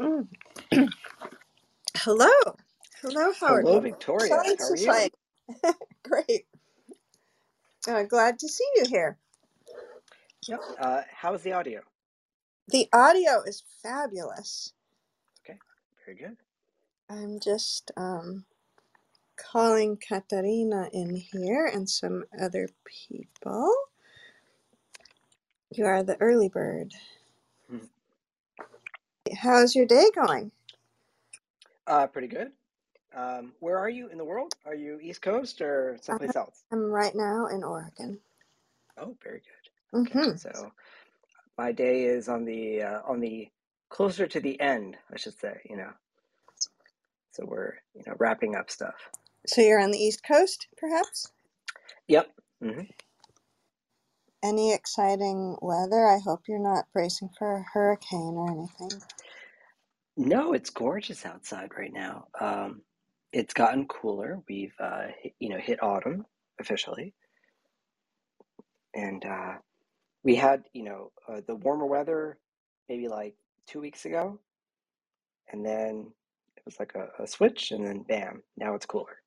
Mm. Hello. Hello, Howard. Hello, Victoria. Science How are you? Great. Uh, glad to see you here. Yep. Uh, how's the audio? The audio is fabulous. Okay, very good. I'm just um, calling Katarina in here and some other people. You are the early bird. Hmm. How's your day going? Uh, pretty good. Um, where are you in the world? Are you East Coast or someplace else? I'm right now in Oregon. Oh, very good. Okay, hmm so my day is on the uh, on the closer to the end, I should say. You know, so we're you know wrapping up stuff. So you're on the East Coast, perhaps? Yep. hmm Any exciting weather? I hope you're not bracing for a hurricane or anything. No, it's gorgeous outside right now. Um, it's gotten cooler. We've uh, hit, you know hit autumn officially, and uh, we had you know uh, the warmer weather maybe like two weeks ago, and then it was like a, a switch, and then bam, now it's cooler.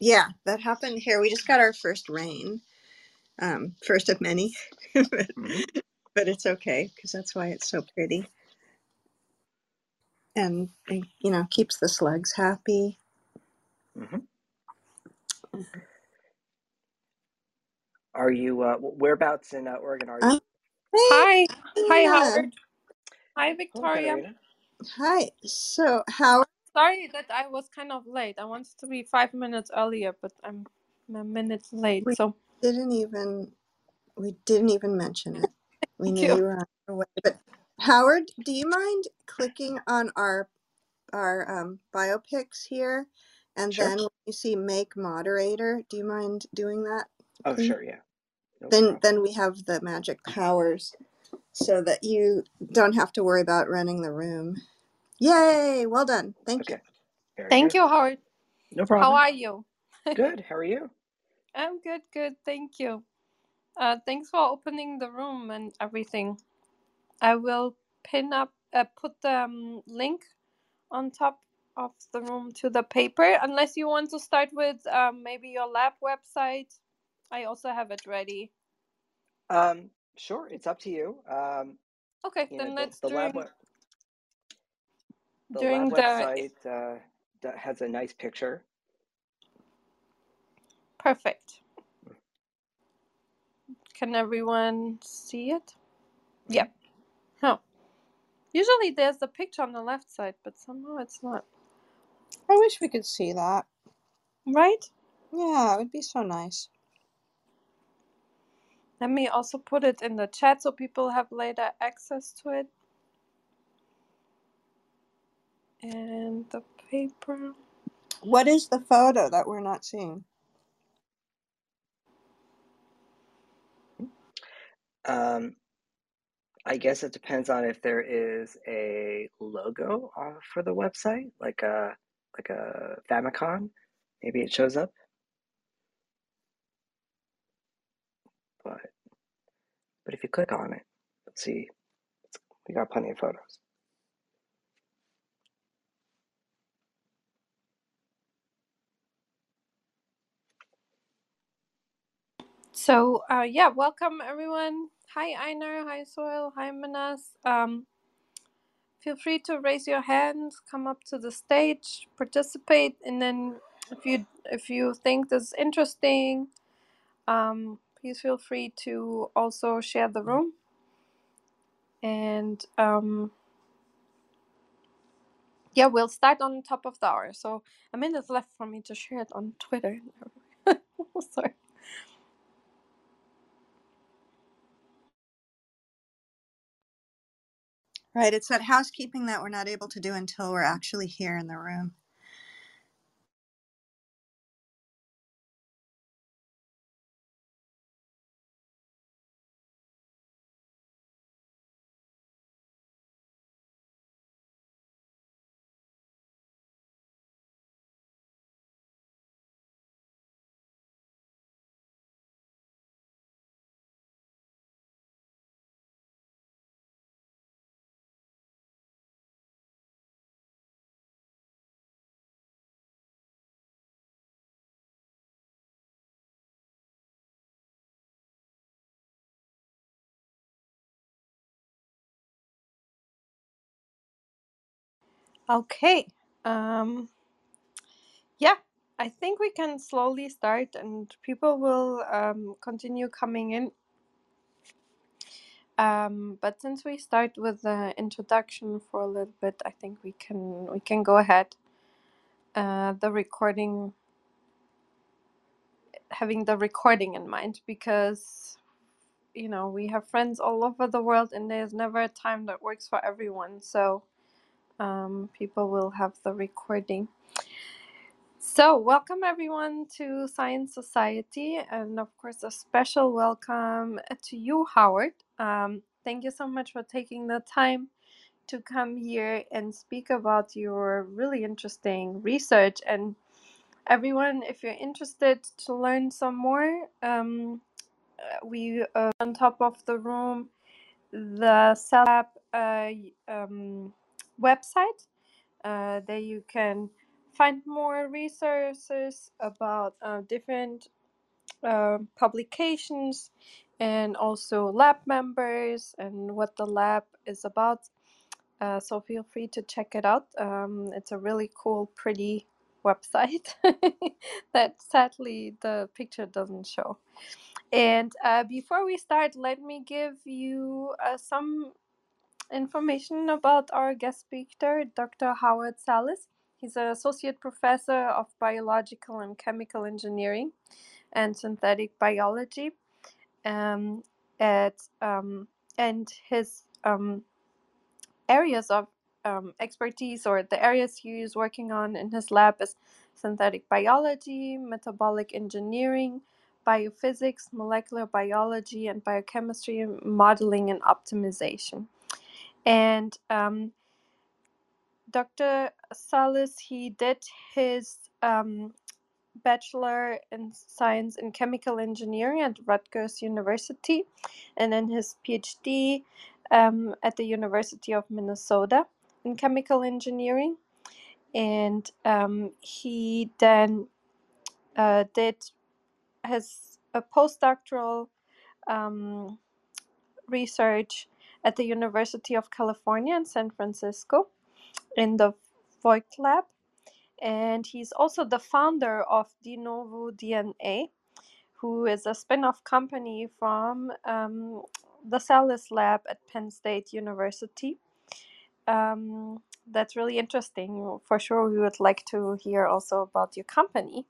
Yeah, that happened here. We just got our first rain, um, first of many, but, hmm but it's okay because that's why it's so pretty and, and you know keeps the slugs happy. hmm Are you uh, wh- whereabouts in uh, Oregon are you? Um, hey, Hi. Hi, Howard. Hi, Hello, Victoria. Katarina. Hi. So how? Sorry that I was kind of late. I wanted to be five minutes earlier, but I'm a minute late. We So didn't even we didn't even mention it. We knew you. you were on your way. But Howard, do you mind clicking on our our um, biopics here, and Sure. then when you see make moderator, do you mind doing that, Oh, please? sure. Yeah. No Then problem. then we have the magic powers, so that you don't have to worry about running the room. Yay! Well done. Thank you. Very Thank good. you, Howard. No problem. How are you? Good. How are you? I'm good, good. Thank you. Uh, thanks for opening the room and everything. I will pin up, uh, put the um, link on top of the room to the paper, unless you want to start with um, maybe your lab website. I also have it ready. Um, sure. It's up to you. Um, Okay, you then the, let's the lab during web, the during lab the website uh, that has a nice picture. perfect. Can everyone see it? Yep. Oh, usually there's the picture on the left side, but somehow it's not. I wish we could see that. Right? Yeah, it would be so nice. Let me also put it in the chat so people have later access to it. And the paper. What is the photo that we're not seeing? Um, I guess it depends on if there is a logo uh, for the website, like a like a Famicom. Maybe it shows up, but but if you click on it, let's see, we got plenty of photos. So, uh, yeah, welcome everyone. Hi, Einar. Hi, Soil. Hi, Manas. Um, feel free to raise your hand, come up to the stage, participate, and then if you if you think this is interesting, um, please feel free to also share the room. And um, yeah, we'll start on top of the hour. So a minute left for me to share it on Twitter. Sorry. Right, it's that housekeeping that we're not able to do until we're actually here in the room. Okay. Um, yeah, I think we can slowly start and people will um, continue coming in. Um, but since we start with the introduction for a little bit, I think we can we can go ahead. Uh, the recording, having the recording in mind, because you know we have friends all over the world, and there's never a time that works for everyone. So um, people will have the recording. So, welcome everyone to Science Society, and of course, a special welcome to you, Howard. Um, thank you so much for taking the time to come here and speak about your really interesting research. And everyone, if you're interested to learn some more, um, uh, we uh, on top of the room the Celab uh, um, website. Uh, there you can find more resources about uh, different uh, publications and also lab members and what the lab is about. Uh, so feel free to check it out. Um, it's a really cool, pretty website that sadly the picture doesn't show. And uh, before we start, let me give you uh, some information about our guest speaker, Dr. Howard Salas. He's an associate professor of biological and chemical engineering and synthetic biology. Um, at um, and his um, areas of um, expertise or the areas he is working on in his lab is synthetic biology, metabolic engineering, biophysics, molecular biology, and biochemistry modeling and optimization. And um, Dr. Salas, he did his um, bachelor in science in chemical engineering at Rutgers University, and then his PhD um, at the University of Minnesota in chemical engineering. And um, he then uh, did his a postdoctoral um, research at the University of California in San Francisco in the Voigt Lab. And he's also the founder of De Novo DNA, who is a spin off company from um, the Salas Lab at Penn State University. Um, that's really interesting. For sure, we would like to hear also about your company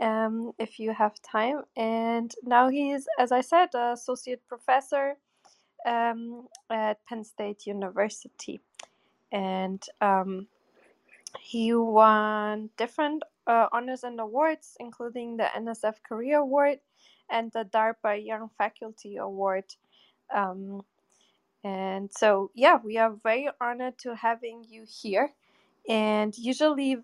um, if you have time. And now he is, as I said, associate professor um, at Penn State University. And um, he won different uh, honors and awards, including the NSF Career Award and the DARPA Young Faculty Award. Um, and so, yeah, we are very honored to having you here. And usually,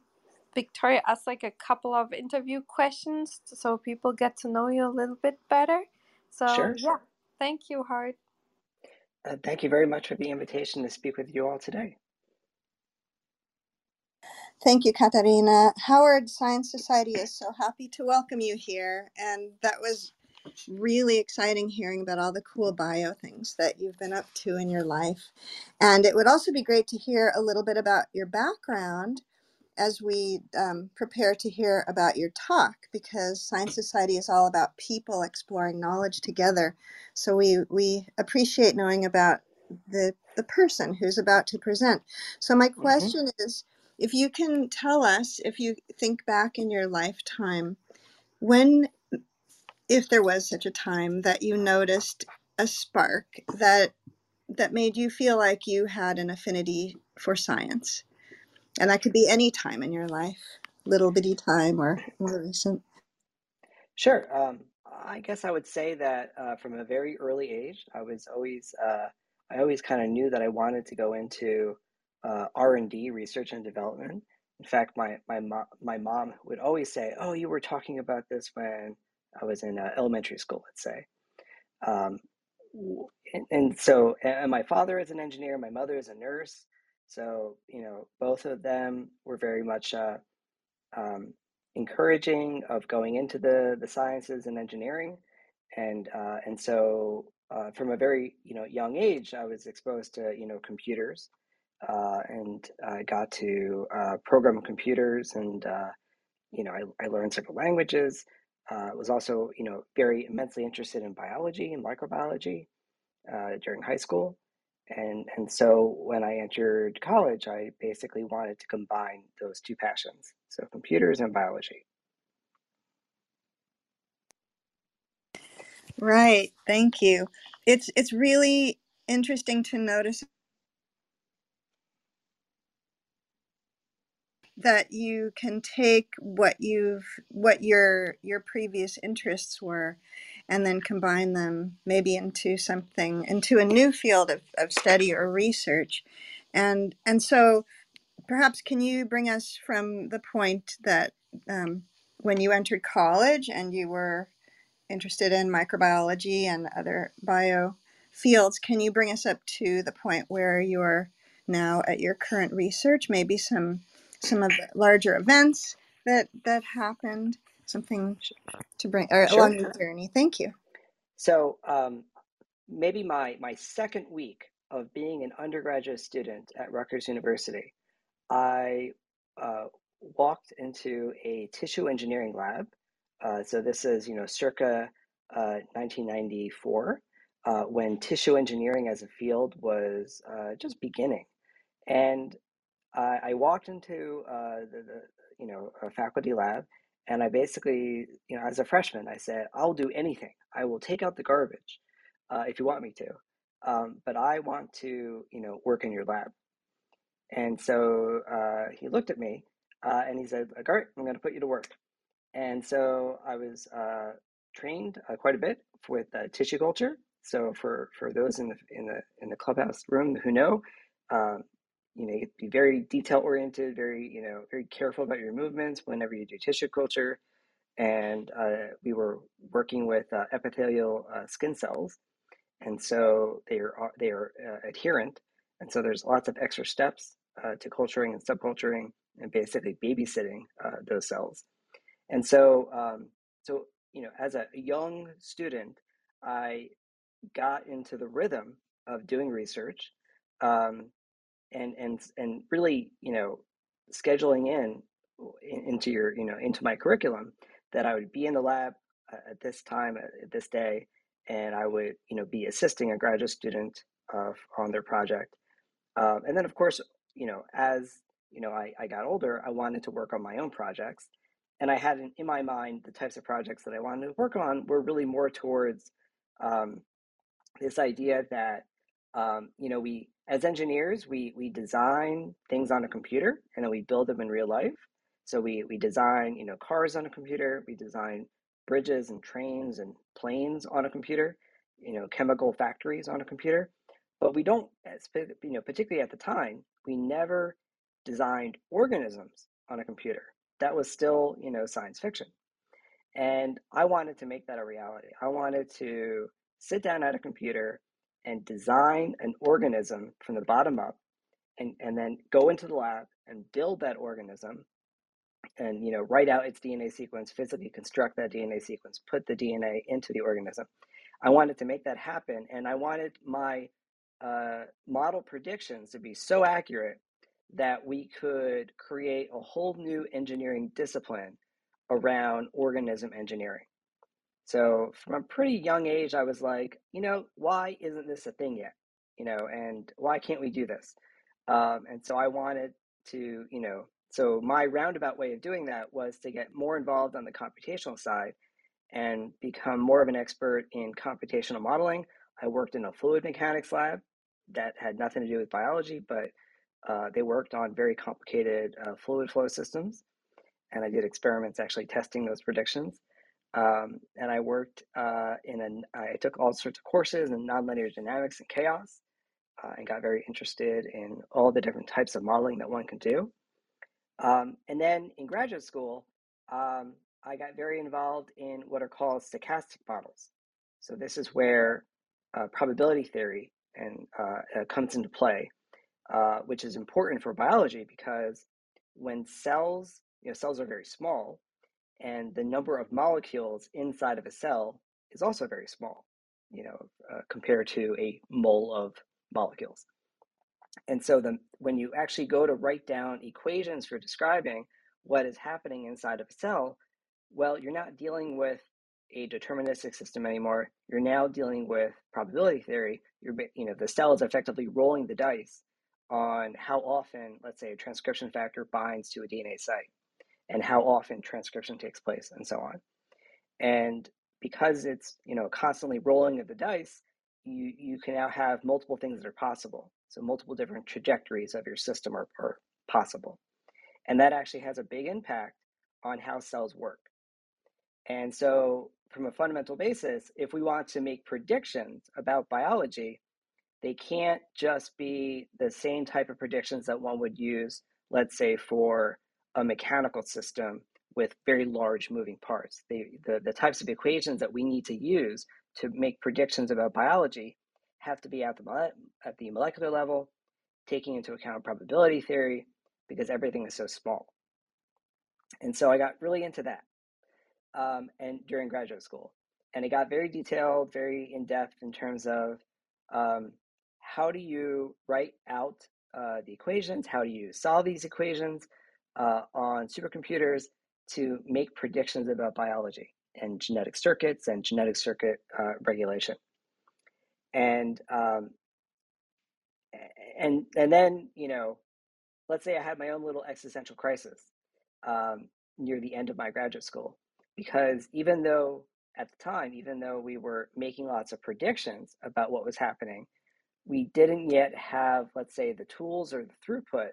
Victoria asks like a couple of interview questions so people get to know you a little bit better. So, Sure. yeah, thank you, Hart. Uh, thank you very much for the invitation to speak with you all today. Thank you, Katarina. Howard Science Society is so happy to welcome you here. And that was really exciting hearing about all the cool bio things that you've been up to in your life. And it would also be great to hear a little bit about your background as we um, prepare to hear about your talk because Science Society is all about people exploring knowledge together. So we, we appreciate knowing about the, the person who's about to present. So, my hmm question is if you can tell us, if you think back in your lifetime, when, if there was such a time, that you noticed a spark that that made you feel like you had an affinity for science. And that could be any time in your life, little bitty time or more recent. Sure. Um, I guess I would say that uh, from a very early age, I was always uh, I always kind of knew that I wanted to go into uh, R and D, research and development. In fact, my my mo- my mom would always say, "Oh, you were talking about this when I was in uh, elementary school." Let's say, um, and, and so and my father is an engineer, my mother is a nurse. So you know, both of them were very much uh, um, encouraging of going into the the sciences and engineering, and uh, and so uh, from a very you know young age, I was exposed to you know computers, uh, and I got to uh, program computers, and uh, you know, I, I learned several languages. Uh, was also, you know, very immensely interested in biology and microbiology during high school, and and so when I entered college, I basically wanted to combine those two passions, so computers and biology. Right. Thank you. It's it's really interesting to notice that you can take what you've what your your previous interests were and then combine them maybe into something into a new field of, of study or research and and so perhaps can you bring us from the point that um, when you entered college and you were interested in microbiology and other bio fields, can you bring us up to the point where you're now at your current research? Maybe some some of the larger events that that happened, something to bring or Sure. along the journey. Thank you. So um, maybe my my second week of being an undergraduate student at Rutgers University, I uh, walked into a tissue engineering lab. Uh, so this is you know circa uh, 1994 uh, when tissue engineering as a field was uh, just beginning, and I, I walked into uh, the, the you know a faculty lab, and I basically you know as a freshman I said I'll do anything. I will take out the garbage uh, if you want me to, um, but I want to you know work in your lab. And so uh, he looked at me uh, and he said, "All right, I'm going to put you to work." And so I was uh, trained uh, quite a bit with uh, tissue culture. So for for those in the in the in the clubhouse room who know, um, you know, you have to be very detail oriented, very you know, very careful about your movements whenever you do tissue culture. And uh, we were working with uh, epithelial uh, skin cells, and so they are uh, they are uh, adherent, and so there's lots of extra steps uh, to culturing and subculturing, and basically babysitting those cells. And so, um, so you know, as a young student, I got into the rhythm of doing research, um, and and and really, you know, scheduling in, in into your, you know, into my curriculum that I would be in the lab uh, at this time at this day, and I would, you know, be assisting a graduate student uh, on their project. Um, and then, of course, you know, as you know, I, I got older, I wanted to work on my own projects and I had in, in my mind the types of projects that I wanted to work on were really more towards um, this idea that um, you know we as engineers we we design things on a computer and then we build them in real life. So we we design you know cars on a computer, we design bridges and trains and planes on a computer, you know chemical factories on a computer, but we don't eh, you know particularly at the time we never designed organisms on a computer that was still, you know, science fiction. And I wanted to make that a reality. I wanted to sit down at a computer and design an organism from the bottom up and, and then go into the lab and build that organism and you know write out its DNA sequence, physically construct that DNA sequence, put the DNA into the organism. I wanted to make that happen, and I wanted my uh, model predictions to be so accurate that we could create a whole new engineering discipline around organism engineering. So from a pretty young age, I was like, you know, why isn't this a thing yet? You know, and why can't we do this? Um, and so I wanted to, you know, so my roundabout way of doing that was to get more involved on the computational side and become more of an expert in computational modeling. I worked in a fluid mechanics lab that had nothing to do with biology, but uh, they worked on very complicated uh, fluid flow systems, and I did experiments actually testing those predictions. Um, and I worked uh, in an, I took all sorts of courses in nonlinear dynamics and chaos, uh, and got very interested in all the different types of modeling that one can do. Um, and then in graduate school, um, I got very involved in what are called stochastic models. So this is where uh, probability theory and uh, comes into play uh, which is important for biology because when cells, you know, cells are very small, and the number of molecules inside of a cell is also very small, you know, uh, compared to a mole of molecules. And so the, when you actually go to write down equations for describing what is happening inside of a cell, well, you're not dealing with a deterministic system anymore. You're now dealing with probability theory. You're, you know, the cell is effectively rolling the dice on how often, let's say, a transcription factor binds to a DNA site and how often transcription takes place and so on. And because it's, you know, constantly rolling of the dice, you, you can now have multiple things that are possible. So multiple different trajectories of your system are, are possible. And that actually has a big impact on how cells work. And so, from a fundamental basis, if we want to make predictions about biology, they can't just be the same type of predictions that one would use, let's say, for a mechanical system with very large moving parts. The, the types of equations that we need to use to make predictions about biology have to be at the, at the molecular level, taking into account probability theory, because everything is so small. And so I got really into that um, and during graduate school. And it got very detailed, very in depth in terms of um, how do you write out uh, the equations, how do you solve these equations uh, on supercomputers to make predictions about biology and genetic circuits and genetic circuit uh, regulation. And um, and and then you know, let's say I had my own little existential crisis um, near the end of my graduate school, because even though at the time, even though we were making lots of predictions about what was happening, we didn't yet have, let's say, the tools or the throughput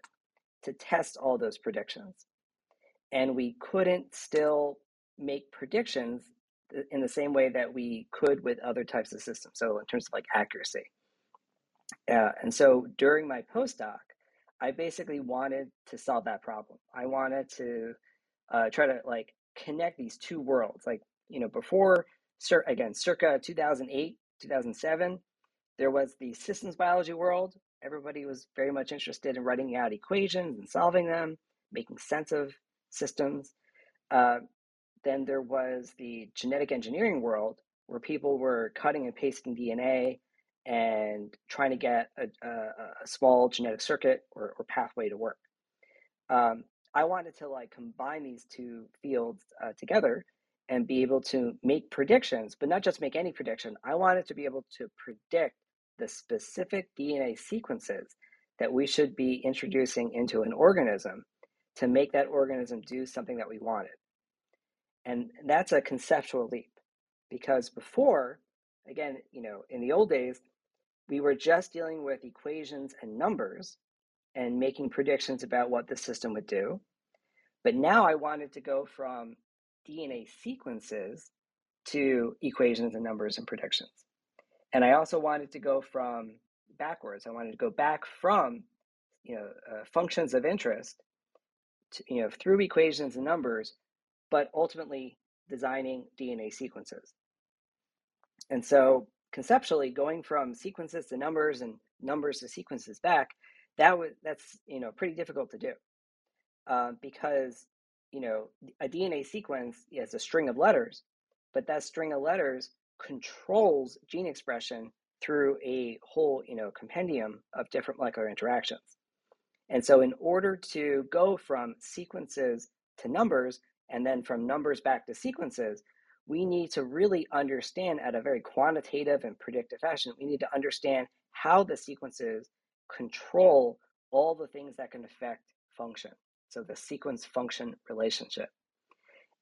to test all those predictions. And we couldn't still make predictions in the same way that we could with other types of systems. So, in terms of like accuracy. Uh, and so during my postdoc, I basically wanted to solve that problem. I wanted to uh, try to like connect these two worlds. Like, you know, before, again, circa 2008, 2007, there was the systems biology world. Everybody was very much interested in writing out equations and solving them, making sense of systems. Uh, then there was the genetic engineering world where people were cutting and pasting DNA and trying to get a, a, a small genetic circuit or, or, pathway to work. Um, I wanted to like combine these two fields uh, together and be able to make predictions, but not just make any prediction. I wanted to be able to predict the specific DNA sequences that we should be introducing into an organism to make that organism do something that we wanted. And that's a conceptual leap because before, again, you know, in the old days, we were just dealing with equations and numbers and making predictions about what the system would do. But now I wanted to go from DNA sequences to equations and numbers and predictions. And I also wanted to go from backwards. I wanted to go back from you know uh, functions of interest to, you know through equations and numbers, but ultimately designing DNA sequences. And so conceptually going from sequences to numbers and numbers to sequences back, that was that's you know pretty difficult to do uh, because you know a DNA sequence is a string of letters, but that string of letters controls gene expression through a whole you know compendium of different molecular interactions. And so in order to go from sequences to numbers and then from numbers back to sequences, we need to really understand at a very quantitative and predictive fashion, we need to understand how the sequences control all the things that can affect function. So the sequence function relationship.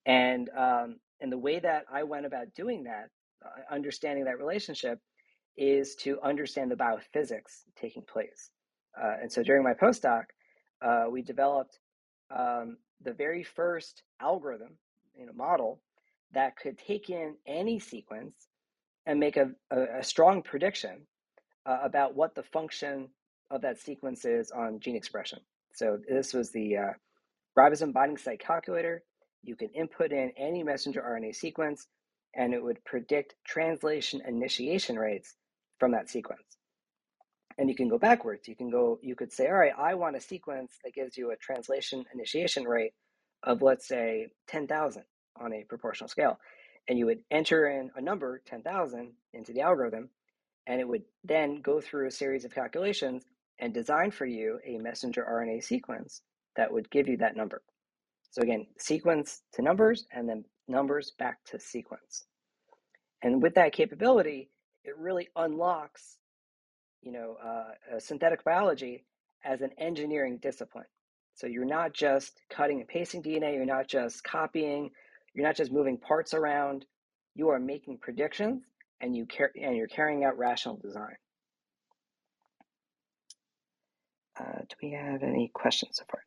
And um, and the way that I went about doing that understanding that relationship is to understand the biophysics taking place. Uh, and so during my postdoc, uh, we developed um, the very first algorithm in a model that could take in any sequence and make a, a, a strong prediction uh, about what the function of that sequence is on gene expression. So this was the uh, ribosome binding site calculator. You can input in any messenger RNA sequence and it would predict translation initiation rates from that sequence. And you can go backwards. You can go, you could say, all right, I want a sequence that gives you a translation initiation rate of, let's say, 10,000 on a proportional scale. And you would enter in a number, 10,000, into the algorithm, and it would then go through a series of calculations and design for you a messenger RNA sequence that would give you that number. So again, sequence to numbers and then numbers back to sequence. And with that capability, it really unlocks, you know, uh, synthetic biology as an engineering discipline. So you're not just cutting and pasting DNA, you're not just copying, you're not just moving parts around, you are making predictions and you car- and you're carrying out rational design. Uh, do we have any questions so far?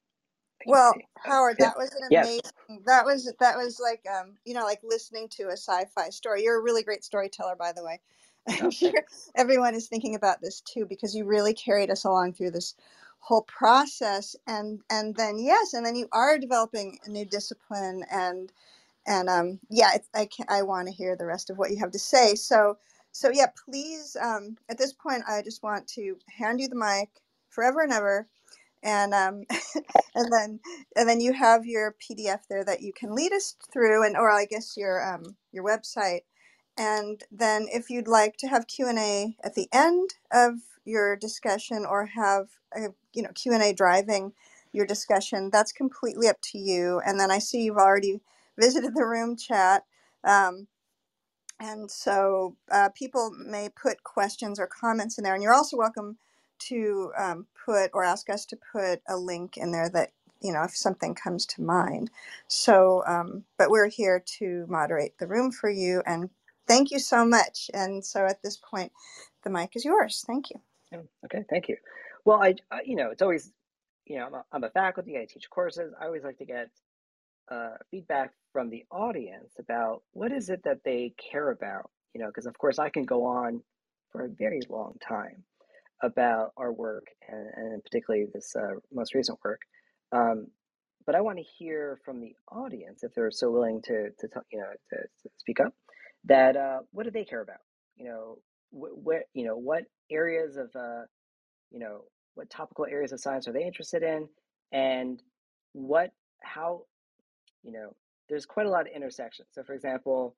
Well, Howard, Yeah. that was an Yes. amazing. That was that was like um, you know, like listening to a sci-fi story. You're a really great storyteller, by the way. Oh, I'm sure everyone is thinking about this too because you really carried us along through this whole process, and and then yes, and then you are developing a new discipline, and and um, yeah, it's, I can, I want to hear the rest of what you have to say. So so yeah, please. Um, at this point, I just want to hand you the mic forever and ever and um, and then and then you have your PDF there that you can lead us through, and or I guess your um, your website. And then if you'd like to have Q and A at the end of your discussion, or have a, you know Q and A driving your discussion, that's completely up to you. And then I see you've already visited the room chat. Um, and so uh, people may put questions or comments in there, and you're also welcome to um, put or ask us to put a link in there that you know if something comes to mind. So, um, but we're here to moderate the room for you, and thank you so much. And so, at this point, the mic is yours. Thank you. Okay, thank you. Well, I, I you know, it's always, you know, I'm a, I'm a faculty, I teach courses. I always like to get uh, feedback from the audience about what is it that they care about, you know, because of course I can go on for a very long time about our work and, and particularly this uh, most recent work. Um, but I want to hear from the audience if they're so willing to, to talk, you know, to, to speak up. That uh, what do they care about? You know, wh- where you know what areas of uh, you know what topical areas of science are they interested in, and what how you know there's quite a lot of intersections. So, for example,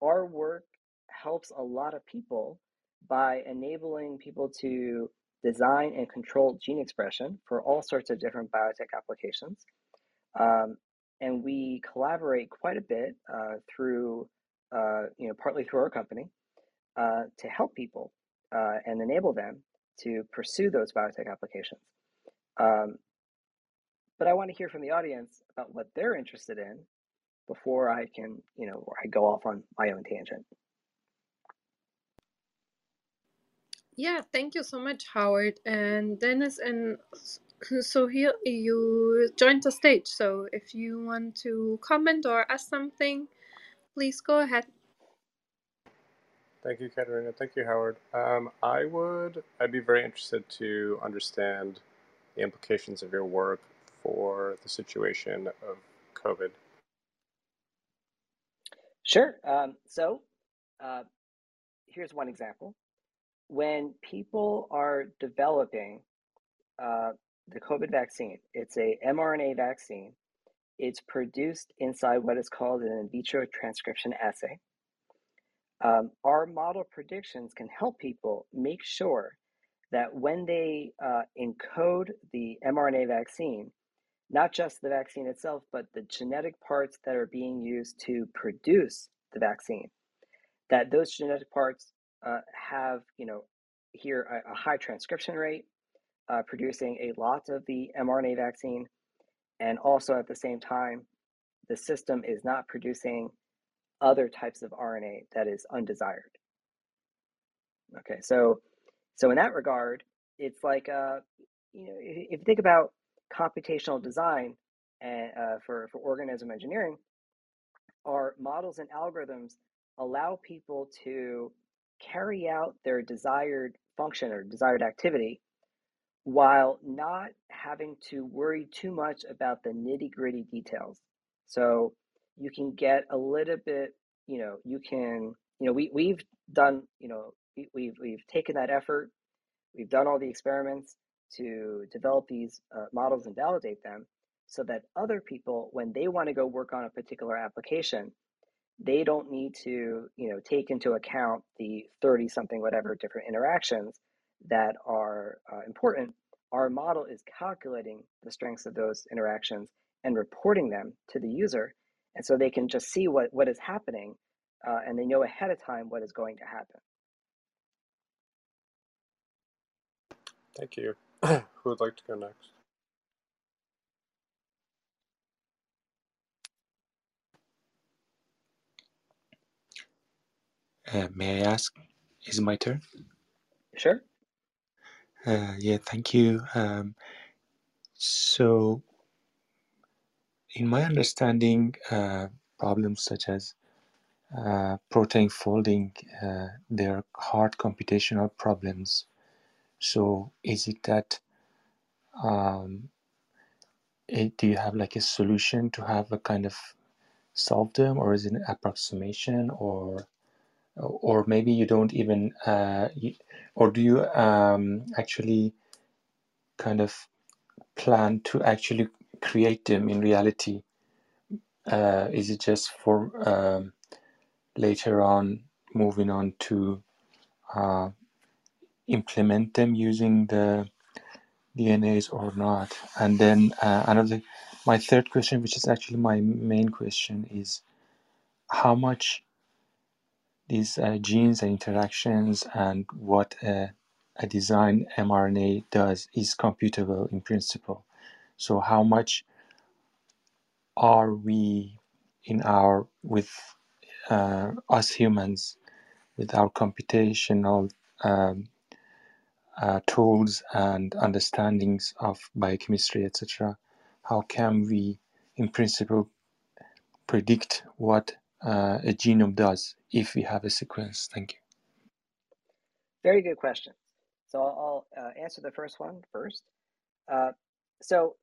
our work helps a lot of people by enabling people to design and control gene expression for all sorts of different biotech applications. Um, and we collaborate quite a bit uh, through, uh, you know, partly through our company uh, to help people uh, and enable them to pursue those biotech applications. Um, but I want to hear from the audience about what they're interested in before I can, you know, I go off on my own tangent. Yeah, thank you so much, Howard and Dennis. And so here you joined the stage. So if you want to comment or ask something, please go ahead. Thank you, Katerina. Thank you, Howard. Um, I would, I'd be very interested to understand the implications of your work for the situation of COVID. Sure. Um, so uh, here's one example. When people are developing uh, the COVID vaccine, it's a mRNA vaccine. It's produced inside what is called an in vitro transcription assay. Um, our model predictions can help people make sure that when they uh, encode the mRNA vaccine, not just the vaccine itself, but the genetic parts that are being used to produce the vaccine, that those genetic parts uh, have, you know, here a, a high transcription rate, uh, producing a lot of the mRNA vaccine, and also at the same time, the system is not producing other types of RNA that is undesired. Okay, so so in that regard, it's like uh, you know, if, if you think about computational design and uh, for for organism engineering, our models and algorithms allow people to carry out their desired function or desired activity while not having to worry too much about the nitty gritty details. So you can get a little bit, you know, you can, you know, we, we've done, you know, we, we've, we've taken that effort, we've done all the experiments to develop these uh, models and validate them so that other people, when they want to go work on a particular application, they don't need to, you know, take into account the 30 something, whatever different interactions that are uh, important our model is calculating the strengths of those interactions and reporting them to the user. And so they can just see what, what is happening uh, and they know ahead of time what is going to happen. Thank you. Who would like to go next? Uh, may I ask? Is it my turn? Sure. Uh, yeah, thank you. Um, so, in my understanding, uh, problems such as uh, protein folding, uh, they're hard computational problems. So, is it that um, it, do you have like a solution to have a kind of solve them, or is it an approximation, or or maybe you don't even, uh, or do you um, actually kind of plan to actually create them in reality? Uh, is it just for um, later on moving on to uh, implement them using the DNAs or not? And then uh, another, my third question, which is actually my main question, is how much these uh, genes and interactions and what a, a design mRNA does is computable in principle. So how much are we in our with uh, us humans with our computational um, uh, tools and understandings of biochemistry, etc. How can we, in principle, predict what uh, a genome does if we have a sequence? Thank you. Very good question. So I'll, I'll uh, answer the first one first. Uh, so,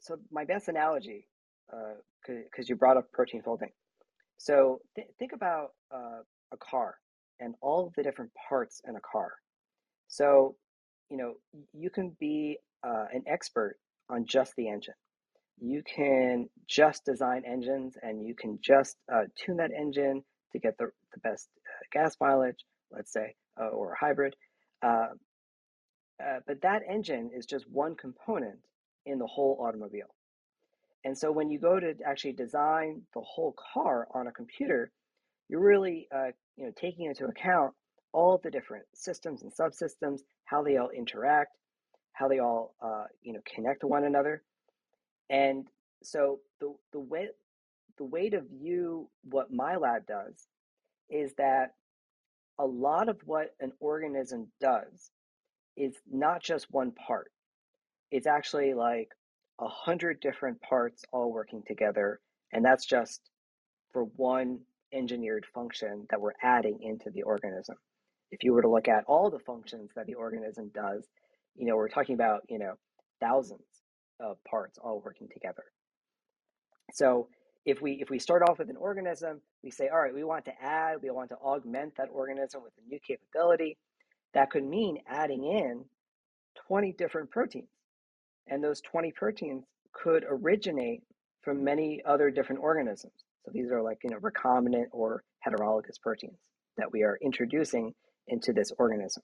so my best analogy, because uh, you brought up protein folding. So th think about uh, a car and all the different parts in a car. So, you know, you can be uh, an expert on just the engine you can just design engines and you can just uh, tune that engine to get the, the best uh, gas mileage, let's say, uh, or a hybrid. Uh, uh, but that engine is just one component in the whole automobile. And so when you go to actually design the whole car on a computer, you're really uh, you know, taking into account all the different systems and subsystems, how they all interact, how they all you know, connect to one another. And so the the way the way to view what my lab does is that a lot of what an organism does is not just one part. It's actually like a hundred different parts all working together, and that's just for one engineered function that we're adding into the organism. If you were to look at all the functions that the organism does, you know, we're talking about, you know, thousands of parts all working together. So if we if we start off with an organism, we say, all right, we want to add, we want to augment that organism with a new capability. That could mean adding in 20 different proteins. And those 20 proteins could originate from many other different organisms. So these are like, you know, recombinant or heterologous proteins that we are introducing into this organism.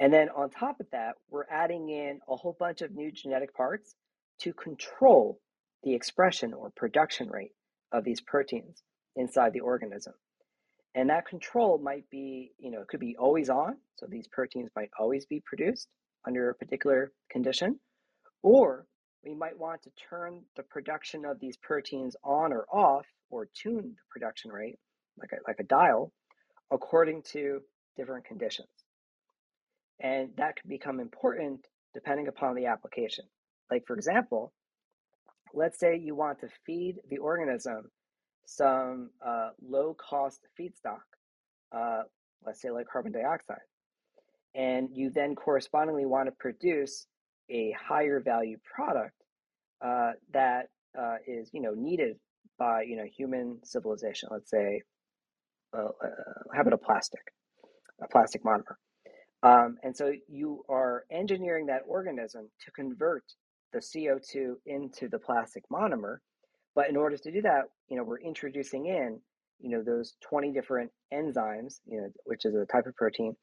And then on top of that, we're adding in a whole bunch of new genetic parts to control the expression or production rate of these proteins inside the organism. And that control might be, you know, it could be always on. So these proteins might always be produced under a particular condition. Or we might want to turn the production of these proteins on or off or tune the production rate like a, like a dial according to different conditions. And that can become important depending upon the application. Like, for example, let's say you want to feed the organism some uh, low cost feedstock, uh, let's say like carbon dioxide, and you then correspondingly want to produce a higher value product uh, that uh, is you know needed by you know human civilization. Let's say, uh, how about a plastic, a plastic monomer? Um, and so you are engineering that organism to convert the CO2 into the plastic monomer. But in order to do that, you know, we're introducing in, you know, those 20 different enzymes, you know, which is a type of protein,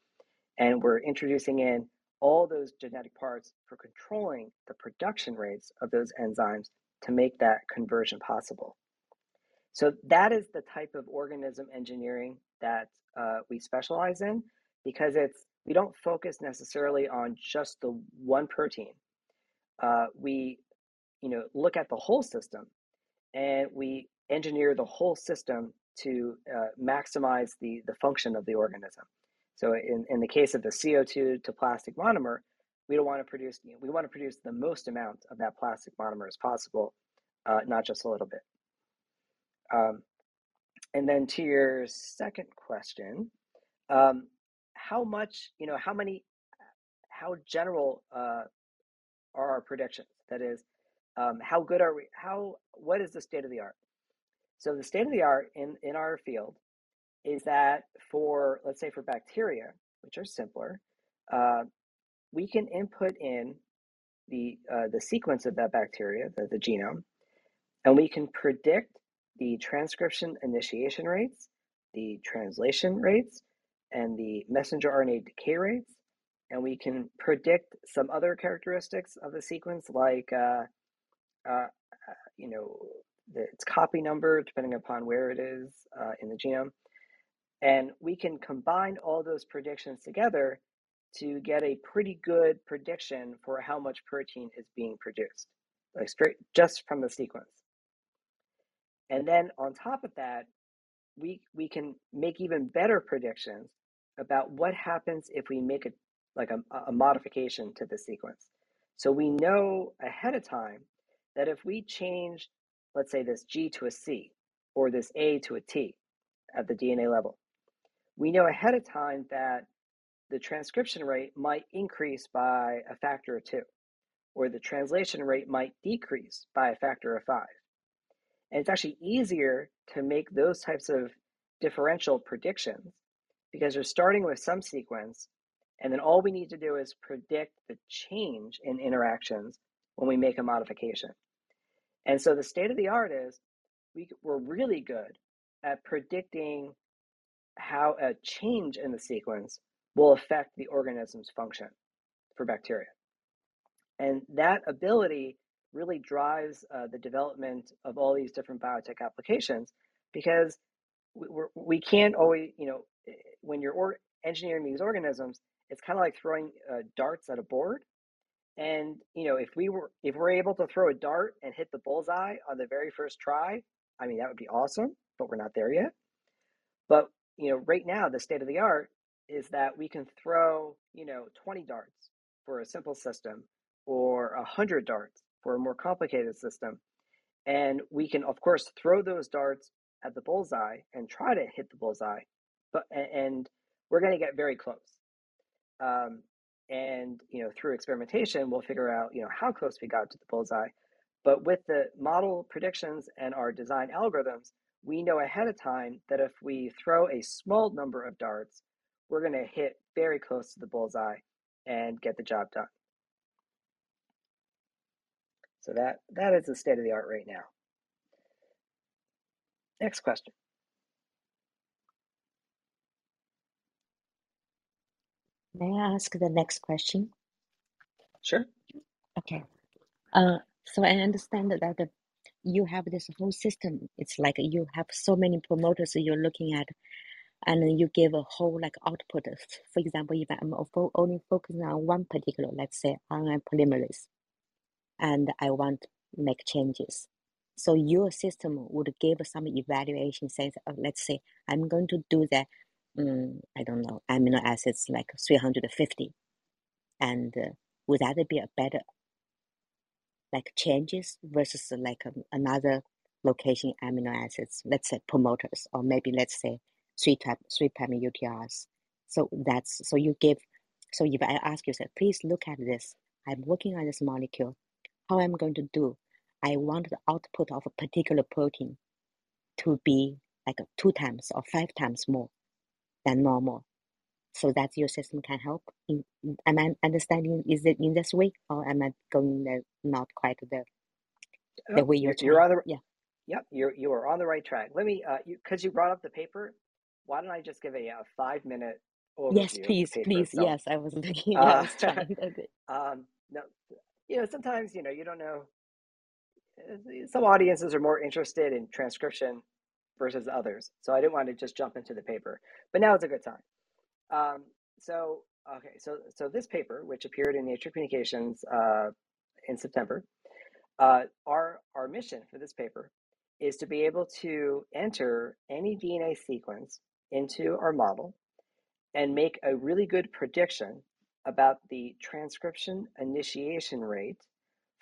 and we're introducing in all those genetic parts for controlling the production rates of those enzymes to make that conversion possible. So that is the type of organism engineering that uh, we specialize in because it's we don't focus necessarily on just the one protein. Uh, we, you know, look at the whole system, and we engineer the whole system to uh, maximize the the function of the organism. So in, in the case of the CO2 to plastic monomer, we don't want to produce, you know, we want to produce the most amount of that plastic monomer as possible, uh, not just a little bit. Um, and then to your second question, um, how much, you know, how many, how general uh, are our predictions? That is, um, how good are we? How, what is the state of the art? So the state of the art in, in our field is that for, let's say for bacteria, which are simpler, uh, we can input in the, uh, the sequence of that bacteria, the, the genome, and we can predict the transcription initiation rates, the translation rates, and the messenger RNA decay rates. And we can predict some other characteristics of the sequence, like uh, uh, you know, the, its copy number, depending upon where it is uh, in the genome. And we can combine all those predictions together to get a pretty good prediction for how much protein is being produced, like straight just from the sequence. And then on top of that, we we can make even better predictions about what happens if we make a like a, a modification to the sequence. So we know ahead of time that if we change, let's say this G to a C or this A to a T at the DNA level, we know ahead of time that the transcription rate might increase by a factor of two, or the translation rate might decrease by a factor of five. And it's actually easier to make those types of differential predictions because you're starting with some sequence, and then all we need to do is predict the change in interactions when we make a modification. And so the state of the art is we, we're really good at predicting how a change in the sequence will affect the organism's function for bacteria. And that ability really drives uh, the development of all these different biotech applications because we're, we can't always, you know, eh, when you're or engineering these organisms, it's kind of like throwing uh, darts at a board. And you know, if we were if we're able to throw a dart and hit the bullseye on the very first try, I mean that would be awesome. But we're not there yet. But you know, right now the state of the art is that we can throw, you know, 20 darts for a simple system or 100 darts for a more complicated system. And we can, of course, throw those darts at the bullseye and try to hit the bullseye, but and we're going to get very close. Um, and you know, through experimentation, we'll figure out you know how close we got to the bullseye. But with the model predictions and our design algorithms, we know ahead of time that if we throw a small number of darts, we're going to hit very close to the bullseye and get the job done. So that, that is the state of the art right now. Next question. May I ask the next question? Sure. Okay. Uh, so I understand that the, you have this whole system. It's like you have so many promoters you're looking at and you give a whole like output. For example, if I'm only focusing on one particular, let's say RNA polymerase, and I want to make changes. So your system would give some evaluation says, uh, let's say I'm going to do that, um, I don't know, amino acids like 350. And uh, would that be a better like changes versus like um, another location amino acids, let's say promoters, or maybe let's say three type three prime UTRs. So that's so you give. So if I ask you, say, please look at this. I'm working on this molecule. How am I'm going to do? I want the output of a particular protein to be like two times or five times more than normal, so that your system can help. In, am I understanding? Is it in this way, or am I going the, not quite the the way you're? You're, on the yeah. Yep, you're you are on the right track. Let me, uh, because you, you brought up the paper, why don't I just give a, a five minute Yes, overview of the please, please. itself. Yes, I was looking. Yeah, I Uh, was trying. Um, no, you know, sometimes you know you don't know. Uh, Some audiences are more interested in transcription versus others, so I didn't want to just jump into the paper. But now it's a good time. Um, so okay, so so this paper, which appeared in Nature Communications uh, in September, uh, our our mission for this paper is to be able to enter any DNA sequence into our model and make a really good prediction about the transcription initiation rate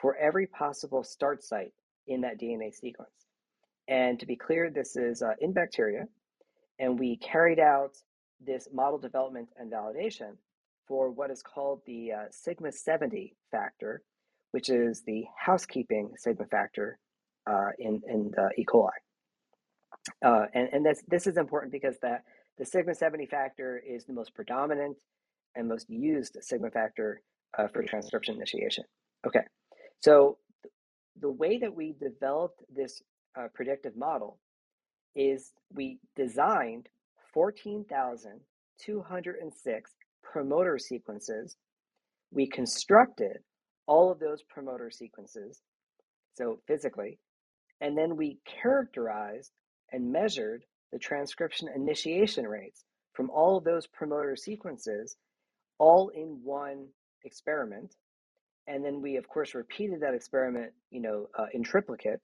for every possible start site in that DNA sequence. And to be clear, this is uh, in bacteria, and we carried out this model development and validation for what is called the uh, sigma 70 factor, which is the housekeeping sigma factor uh, in, in E. coli. Uh, and and this, this is important because that the sigma 70 factor is the most predominant and most used sigma factor uh, for transcription initiation. Okay, so the way that we developed this uh, predictive model is we designed 14,206 promoter sequences. We constructed all of those promoter sequences, so physically, and then we characterized and measured the transcription initiation rates from all of those promoter sequences all in one experiment. And then we, of course, repeated that experiment, you know, uh, in triplicate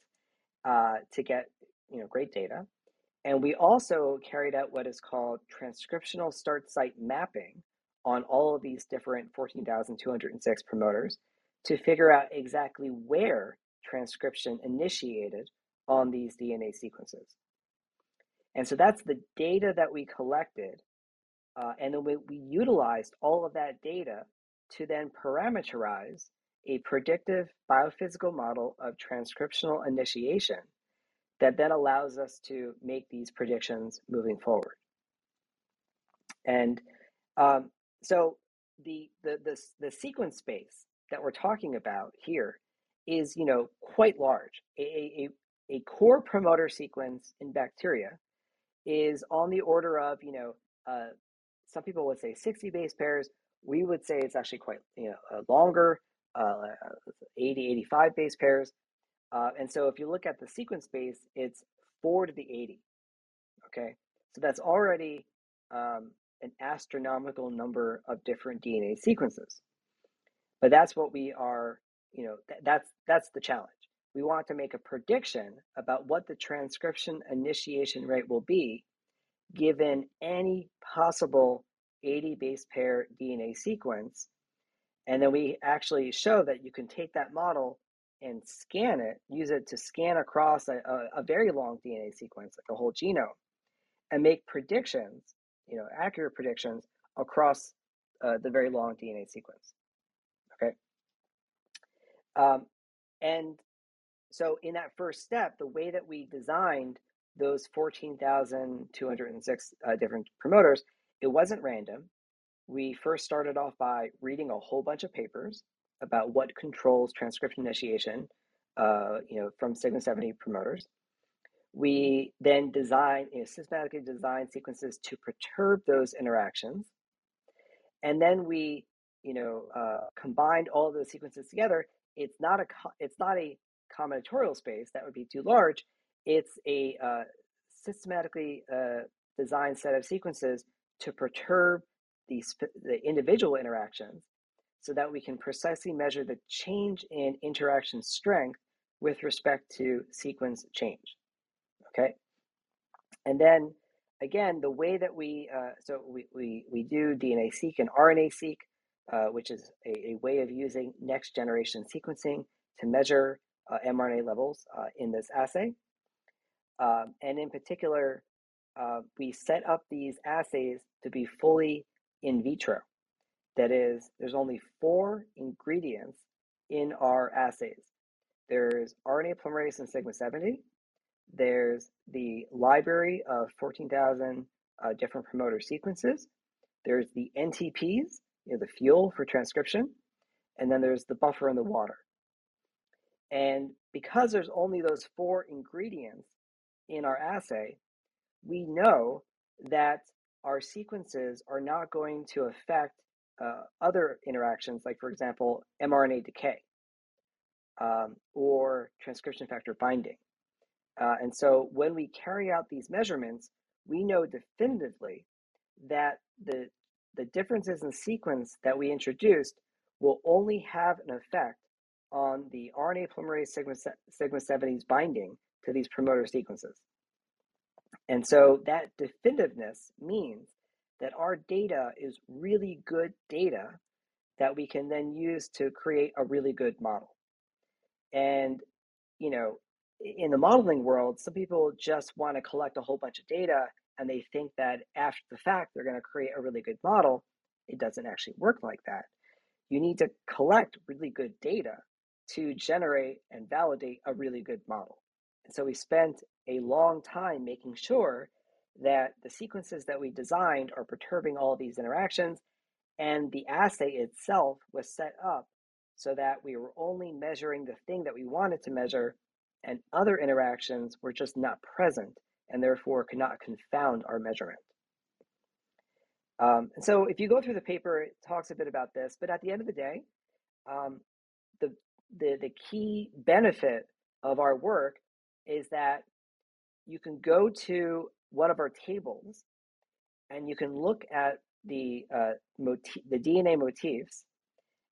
uh, to get, you know, great data. And we also carried out what is called transcriptional start site mapping on all of these different 14,206 promoters to figure out exactly where transcription initiated on these DNA sequences. And so that's the data that we collected. Uh, and then we, we utilized all of that data to then parameterize a predictive biophysical model of transcriptional initiation that then allows us to make these predictions moving forward. And um, so the, the, the, the sequence space that we're talking about here is, you know, quite large. A, a, a core promoter sequence in bacteria is on the order of, you know, uh, some people would say 60 base pairs. We would say it's actually quite, you know, uh, longer, uh, 80, 85 base pairs. Uh, and so if you look at the sequence space, it's 4 to the 80. Okay, so that's already um, an astronomical number of different DNA sequences. But that's what we are, you know, th- that's that's the challenge. We want to make a prediction about what the transcription initiation rate will be given any possible 80 base pair DNA sequence. And then we actually show that you can take that model and scan it, use it to scan across a, a, a very long DNA sequence, like a whole genome, and make predictions, you know, accurate predictions across uh, the very long DNA sequence. Okay. Um, and so in that first step, the way that we designed those 14,206 uh, different promoters, it wasn't random. We first started off by reading a whole bunch of papers about what controls transcription initiation, uh, you know, from Sigma 70 promoters. We then design, you know, systematically design sequences to perturb those interactions. And then we, you know, uh, combined all of those sequences together. It's not a, it's not a combinatorial space that would be too large. It's a uh, systematically uh, designed set of sequences to perturb the, the individual interactions so that we can precisely measure the change in interaction strength with respect to sequence change. Okay. And then again, the way that we, uh, so we, we, we do DNA seq and RNA seq, uh, which is a, a, way of using next generation sequencing to measure uh, mRNA levels uh, in this assay. Um, and in particular, uh, we set up these assays to be fully in vitro. That is, there's only four ingredients in our assays. There's RNA polymerase and sigma 70. There's the library of 14,000 uh, different promoter sequences. There's the NTPs, you know, the fuel for transcription. And then there's the buffer in the water. And because there's only those four ingredients in our assay, we know that our sequences are not going to affect uh, other interactions, like, for example, mRNA decay um, or transcription factor binding. Uh, and so when we carry out these measurements, we know definitively that the, the differences in sequence that we introduced will only have an effect on the RNA polymerase sigma, sigma 70's binding to these promoter sequences. And so that definitiveness means that our data is really good data that we can then use to create a really good model. And, you know, in the modeling world, some people just want to collect a whole bunch of data and they think that after the fact they're going to create a really good model. It doesn't actually work like that. You need to collect really good data to generate and validate a really good model. And so we spent a long time making sure that the sequences that we designed are perturbing all these interactions and the assay itself was set up so that we were only measuring the thing that we wanted to measure and other interactions were just not present and therefore could not confound our measurement. Um, and so if you go through the paper, it talks a bit about this, but at the end of the day, um, the, the, the key benefit of our work is that you can go to one of our tables and you can look at the, uh, motif, the DNA motifs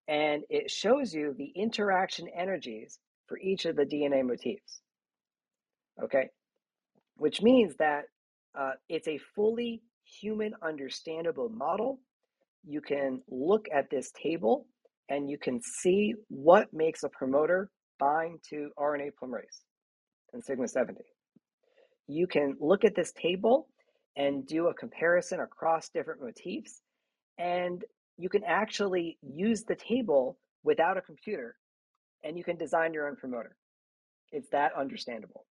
and it shows you the interaction energies for each of the DNA motifs. Okay, which means that uh, it's a fully human understandable model. You can look at this table and you can see what makes a promoter bind to RNA polymerase and sigma 70. You can look at this table and do a comparison across different motifs, and you can actually use the table without a computer and you can design your own promoter. It's that understandable.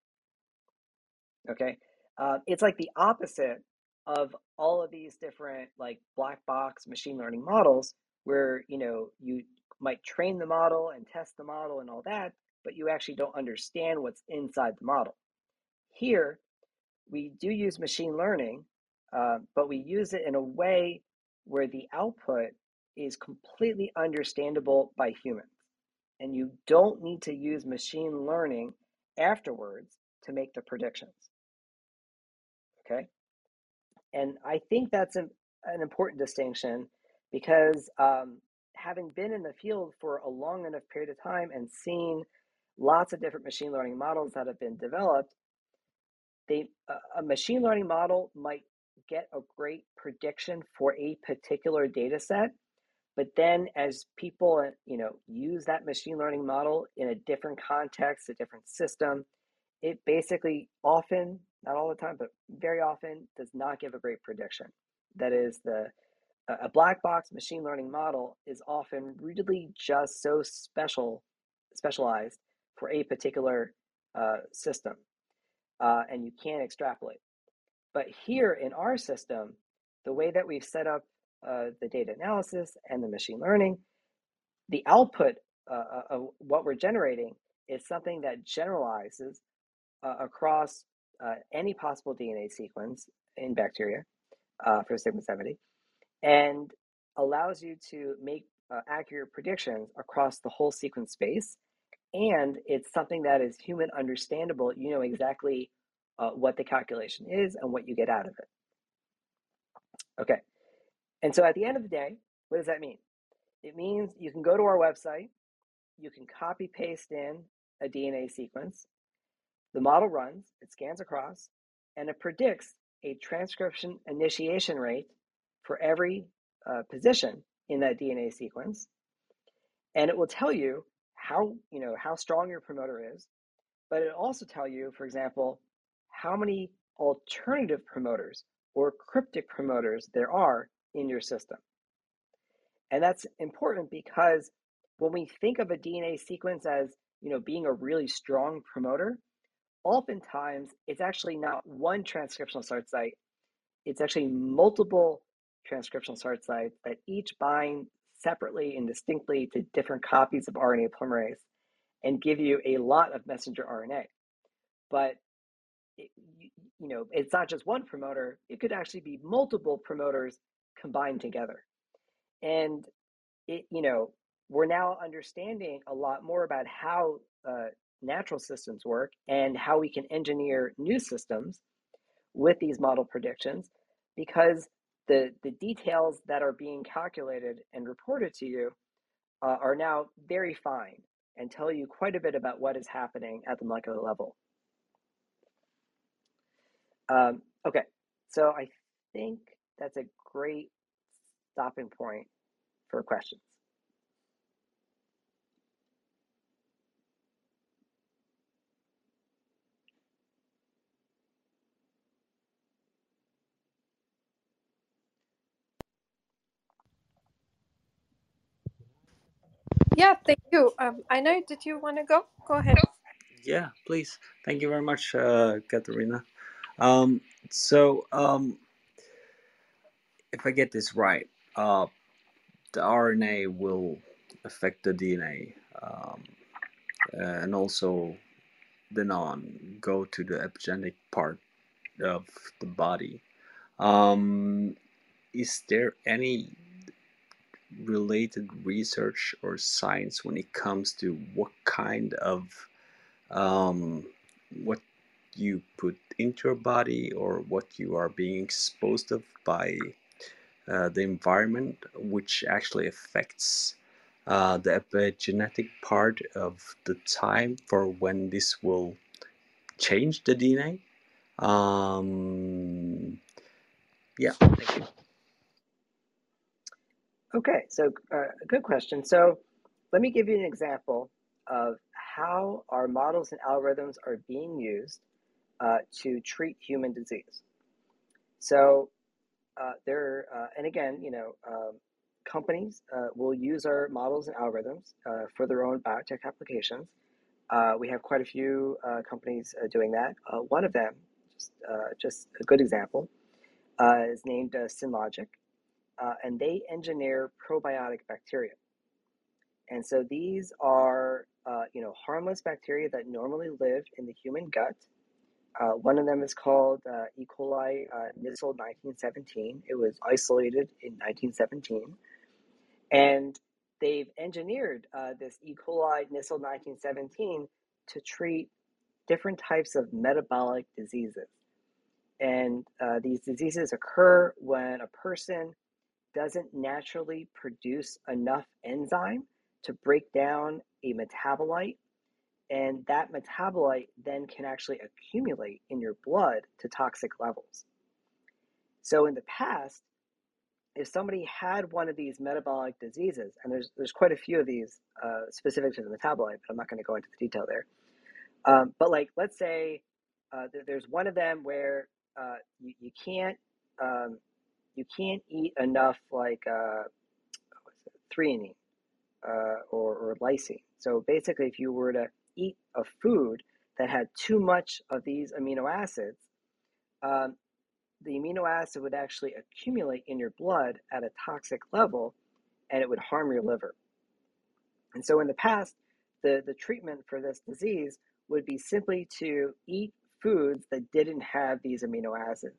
Okay. Uh, it's like the opposite of all of these different like black box machine learning models where you know you might train the model and test the model and all that but you actually don't understand what's inside the model here we do use machine learning uh, but we use it in a way where the output is completely understandable by humans. And you don't need to use machine learning afterwards to make the predictions. Okay? And I think that's an, an important distinction because um, having been in the field for a long enough period of time and seen lots of different machine learning models that have been developed, they, a machine learning model might get a great prediction for a particular data set. But then as people you know use that machine learning model in a different context, a different system, it basically often not all the time, but very often does not give a great prediction. That is, the a black box machine learning model is often really just so special, specialized for a particular uh, system, uh, and you can't extrapolate. But here in our system, the way that we've set up uh, the data analysis and the machine learning, the output uh, uh, of what we're generating is something that generalizes uh, across uh, any possible DNA sequence in bacteria uh, for Sigma 70 and allows you to make accurate predictions across the whole sequence space. And it's something that is human understandable. You know exactly uh, what the calculation is and what you get out of it. Okay. And so at the end of the day, what does that mean? It means you can go to our website, you can copy paste in a DNA sequence, the model runs, it scans across, and it predicts a transcription initiation rate for every uh, position in that DNA sequence. And it will tell you how, you know, how strong your promoter is, but it also tell you, for example, how many alternative promoters or cryptic promoters there are in your system. And that's important because when we think of a DNA sequence as, you know, being a really strong promoter, oftentimes it's actually not one transcriptional start site, it's actually multiple transcriptional start sites that each bind separately and distinctly to different copies of RNA polymerase and give you a lot of messenger RNA. But it, you, know, it's not just one promoter, it could actually be multiple promoters combined together. And it, you know, we're now understanding a lot more about how uh, natural systems work and how we can engineer new systems with these model predictions because the, the details that are being calculated and reported to you uh, are now very fine and tell you quite a bit about what is happening at the molecular level. Um, okay, so I think that's a great stopping point for questions. Yeah, thank you. Um, I know. Did you want to go? Go ahead. Yeah, please. Thank you very much, uh, Katerina. Um, so, um, if I get this right, uh, the RNA will affect the DNA, um, and also then on go to the epigenetic part of the body. Um, is there any related research or science when it comes to what kind of um, what you put into your body or what you are being exposed of by uh, the environment, which actually affects uh, the epigenetic part of the time for when this will change the DNA. Um, yeah, thank you. Okay, so uh, good question. So let me give you an example of how our models and algorithms are being used uh, to treat human disease. So uh, there, uh, and again, you know, um, companies uh, will use our models and algorithms uh, for their own biotech applications. we have quite a few companies doing that. one of them, just, just a good example, is named Synlogic uh, and they engineer probiotic bacteria. And so these are, uh, you know, harmless bacteria that normally live in the human gut. Uh, one of them is called uh, E. coli uh, Nissl 1917. It was isolated in 1917. And they've engineered uh, this E. coli Nissl 1917 to treat different types of metabolic diseases. And uh, these diseases occur when a person doesn't naturally produce enough enzyme to break down a metabolite. And that metabolite then can actually accumulate in your blood to toxic levels. So in the past, if somebody had one of these metabolic diseases, and there's there's quite a few of these uh, specific to the metabolite, but I'm not going to go into the detail there. Um, but like, let's say uh, there's one of them where uh, you, you can't um, you can't eat enough like uh, threonine uh, or, or lysine. So basically, if you were to eat a food that had too much of these amino acids, um, the amino acid would actually accumulate in your blood at a toxic level and it would harm your liver. And so in the past, the, the treatment for this disease would be simply to eat foods that didn't have these amino acids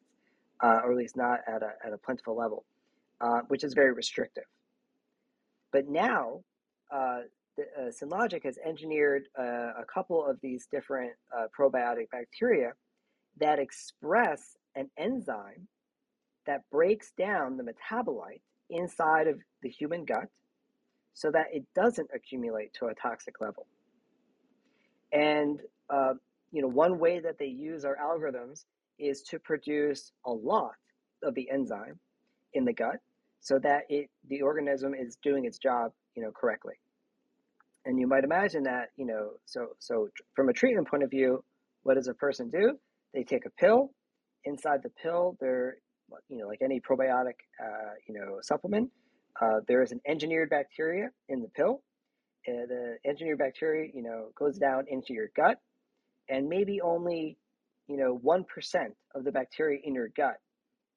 uh, or at least not at a, at a plentiful level, uh, which is very restrictive. But now, uh, uh, Synlogic has engineered uh, a couple of these different uh, probiotic bacteria that express an enzyme that breaks down the metabolite inside of the human gut so that it doesn't accumulate to a toxic level. And you know, one way that they use our algorithms is to produce a lot of the enzyme in the gut so that it the organism is doing its job you know correctly. And you might imagine that you know so so from a treatment point of view what does a person do? They take a pill. Inside the pill there you know like any probiotic uh, you know supplement uh, there is an engineered bacteria in the pill. The engineered bacteria you know goes down into your gut. And maybe only you know, 1% of the bacteria in your gut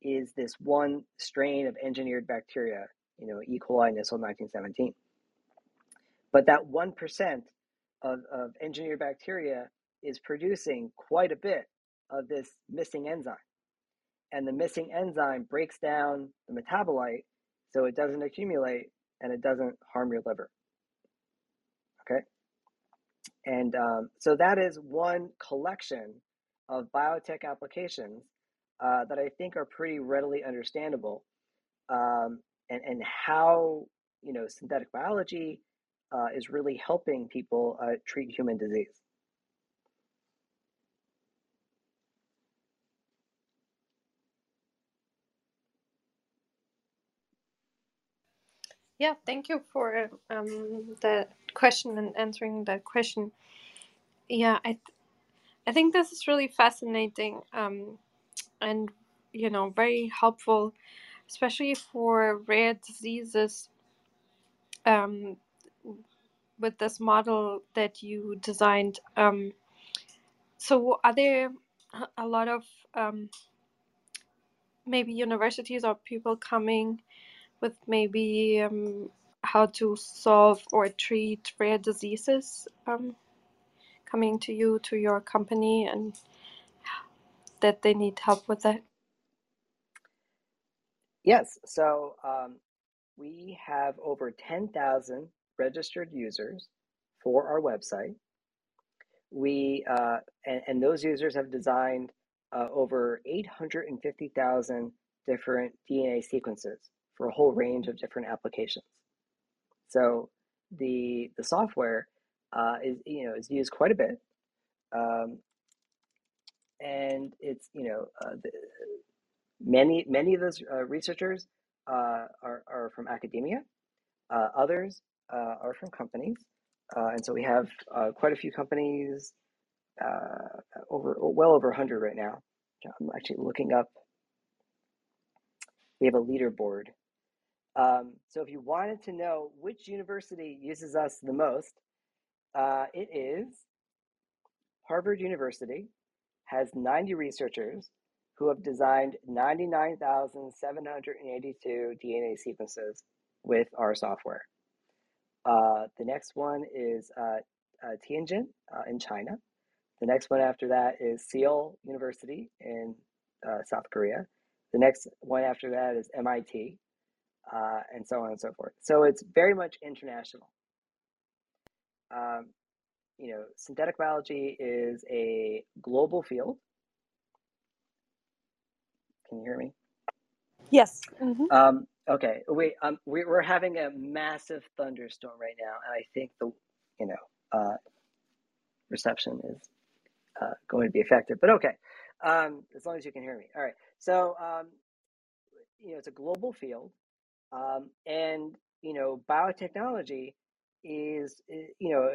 is this one strain of engineered bacteria, you know, E. coli Nissl 1917. But that 1% of, of engineered bacteria is producing quite a bit of this missing enzyme. And the missing enzyme breaks down the metabolite so it doesn't accumulate and it doesn't harm your liver. Okay. And um, so that is one collection of biotech applications uh, that I think are pretty readily understandable, um, and and how you know synthetic biology uh, is really helping people uh, treat human disease. Yeah, thank you for um, the question and answering that question. Yeah, I I think this is really fascinating um, and you know very helpful, especially for rare diseases. Um, with this model that you designed, um, so are there a lot of um, maybe universities or people coming with maybe um, how to solve or treat rare diseases um, coming to you to your company and that they need help with it? Yes, so um, we have over 10,000 registered users for our website. We uh, and, and those users have designed uh, over 850,000 different DNA sequences for a whole range of different applications. So the the software uh, is you know is used quite a bit, um, and it's you know uh, the, many many of those uh, researchers uh, are are from academia. Uh, others uh, are from companies, and so we have quite a few companies, over well over 100 right now. I'm actually looking up. We have a leaderboard Um, so if you wanted to know which university uses us the most, uh, it is Harvard University has 90 researchers who have designed 99,782 DNA sequences with our software. Uh, the next one is uh, uh, Tianjin uh, in China. The next one after that is Seoul University in uh, South Korea. The next one after that is MIT uh, and so on and so forth. So it's very much international. Um, you know, synthetic biology is a global field. Can you hear me? yes hmm Um, okay, we um, we, we're having a massive thunderstorm right now, and I think the you know uh, reception is uh, going to be affected. But okay, um, as long as you can hear me. All right. So um, you know, it's a global field. Um, and you know, biotechnology is eh, you know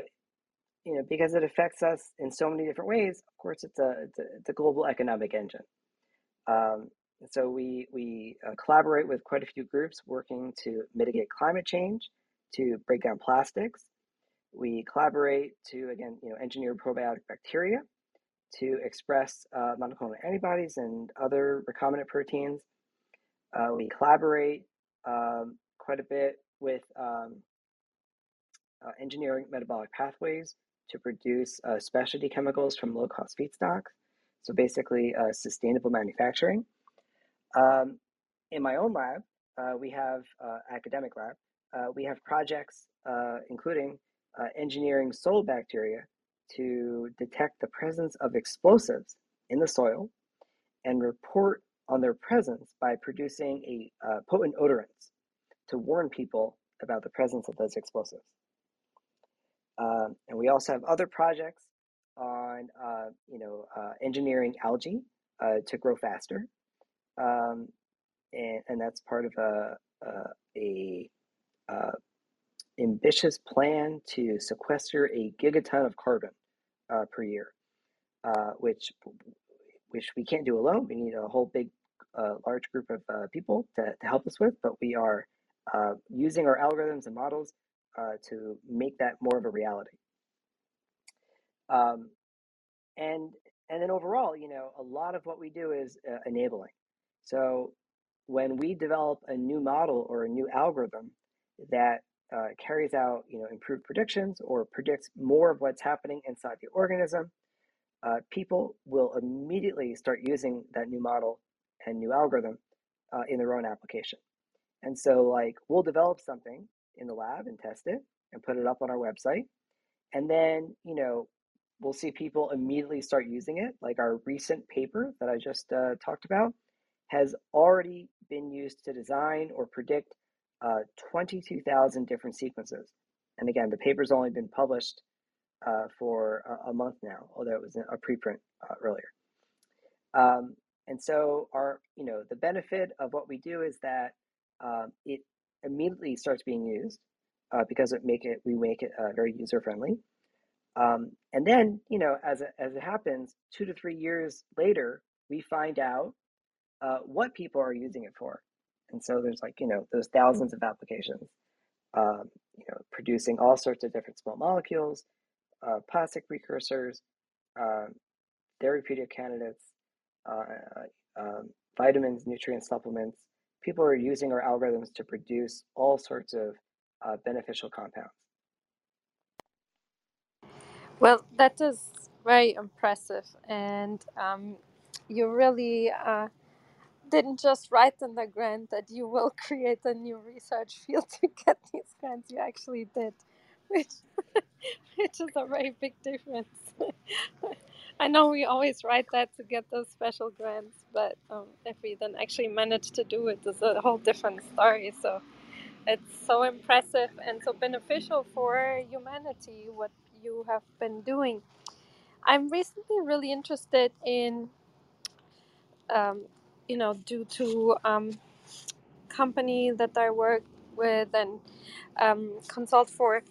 you know because it affects us in so many different ways. Of course, it's a it's a, it's a global economic engine. Um, so we we uh, collaborate with quite a few groups working to mitigate climate change, to break down plastics. We collaborate to again you know engineer probiotic bacteria to express uh, monoclonal antibodies and other recombinant proteins. Uh, we collaborate um, quite a bit with um, engineering metabolic pathways to produce uh, specialty chemicals from low cost feedstocks. So basically, uh, sustainable manufacturing. Um, in my own lab, uh, we have uh, academic lab. Uh, we have projects including engineering soil bacteria to detect the presence of explosives in the soil and report on their presence by producing a uh, potent odorant to warn people about the presence of those explosives. Um, and we also have other projects on, uh, you know, uh, engineering algae uh, to grow faster, um, and, and that's part of a, a, a uh, ambitious plan to sequester a gigaton of carbon uh, per year, which which we can't do alone. We need a whole big a large group of uh, people to, to help us with, but we are uh, using our algorithms and models uh, to make that more of a reality. Um, and and then overall, you know, a lot of what we do is uh, enabling. So when we develop a new model or a new algorithm that uh, carries out, you know, improved predictions or predicts more of what's happening inside the organism, uh, people will immediately start using that new model and new algorithm uh, in their own application. And so, like, we'll develop something in the lab and test it and put it up on our website. And then, you know, we'll see people immediately start using it. Like our recent paper that I just uh, talked about has already been used to design or predict uh, 22,000 different sequences. And again, the paper's only been published uh, for a, a, month now, although it was a preprint uh, earlier. Um, and so our, you know, the benefit of what we do is that um, it immediately starts being used uh, because it make it we make it uh, very user friendly. Um, and then, you know, as it, as it happens, two to three years later, we find out uh, what people are using it for. And so there's like, you know, those thousands of applications, um, you know, producing all sorts of different small molecules, uh, plastic precursors, um, therapeutic candidates, uh, um, vitamins, nutrients, supplements. People are using our algorithms to produce all sorts of uh, beneficial compounds. Well, that is very impressive, and um, you really uh, didn't just write in the grant that you will create a new research field to get these grants. You actually did, which which is a very big difference. I know we always write that to get those special grants, but um, if we then actually manage to do it, it's a whole different story. So it's so impressive and so beneficial for humanity what you have been doing. I'm recently really interested in, um, you know, due to um, company that I work with and um, consult for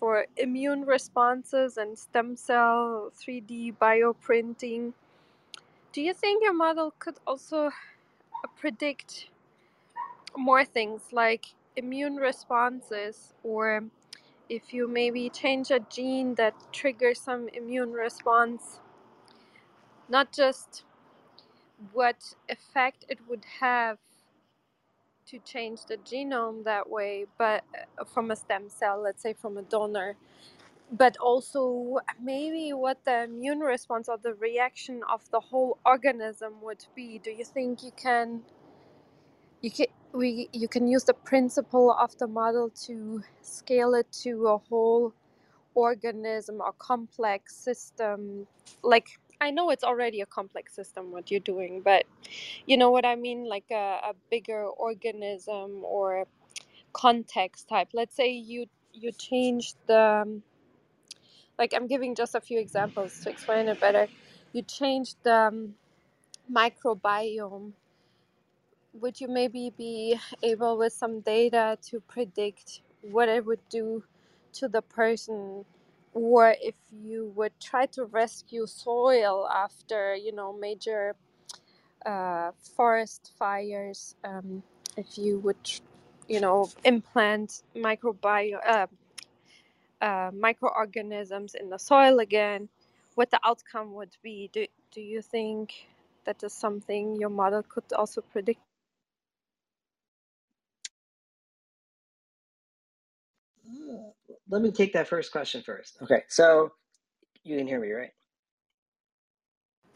for immune responses and stem cell 3D bioprinting. Do you think your model could also uh, predict more things like immune responses or if you maybe change a gene that triggers some immune response, not just what effect it would have to change the genome that way, but uh, from a stem cell, let's say from a donor, but also maybe what the immune response or the reaction of the whole organism would be. Do you think you can you can we you can use the principle of the model to scale it to a whole organism or complex system like i know it's already a complex system what you're doing but you know what i mean? Like a, a bigger organism or context type. Let's say you you change the um, like i'm giving just a few examples to explain it better. You change the um, microbiome. Would you maybe be able with some data to predict what it would do to the person or if you would try to rescue soil after you know major uh, forest fires um, if you would you know implant microbiome uh, uh, microorganisms in the soil again what the outcome would be. Do, do you think that is something your model could also predict let me take that first question first. Okay, so you can hear me, right?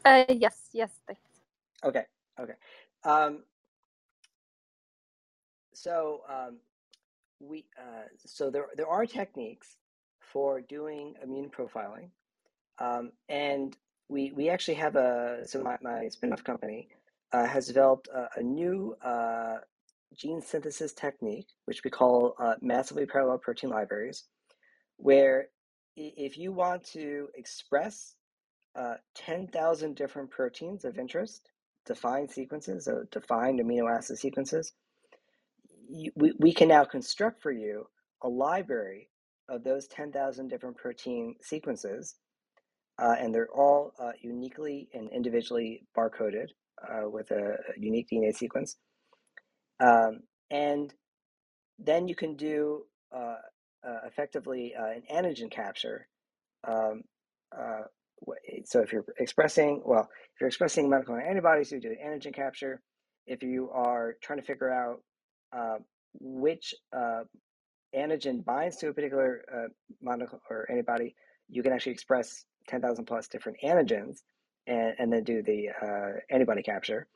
Uh, yes, yes, thanks. Okay, okay. Um, so um, we uh, so there there are techniques for doing immune profiling, um, and we we actually have a so my my spin-off company uh, has developed a, a new uh, gene synthesis technique, which we call uh, massively parallel protein libraries, where if you want to express uh, 10,000 different proteins of interest, defined sequences, so defined amino acid sequences, you, we, we can now construct for you a library of those 10,000 different protein sequences, uh, and they're all uh, uniquely and individually barcoded uh, with a, a, unique DNA sequence. Um, and then you can do uh, uh, effectively uh, an antigen capture. Um, uh, so if you're expressing, well, if you're expressing monoclonal antibodies, you do an antigen capture. If you are trying to figure out uh, which uh, antigen binds to a particular uh, monoclonal or antibody, you can actually express 10,000 plus different antigens and, and then do the uh, antibody capture.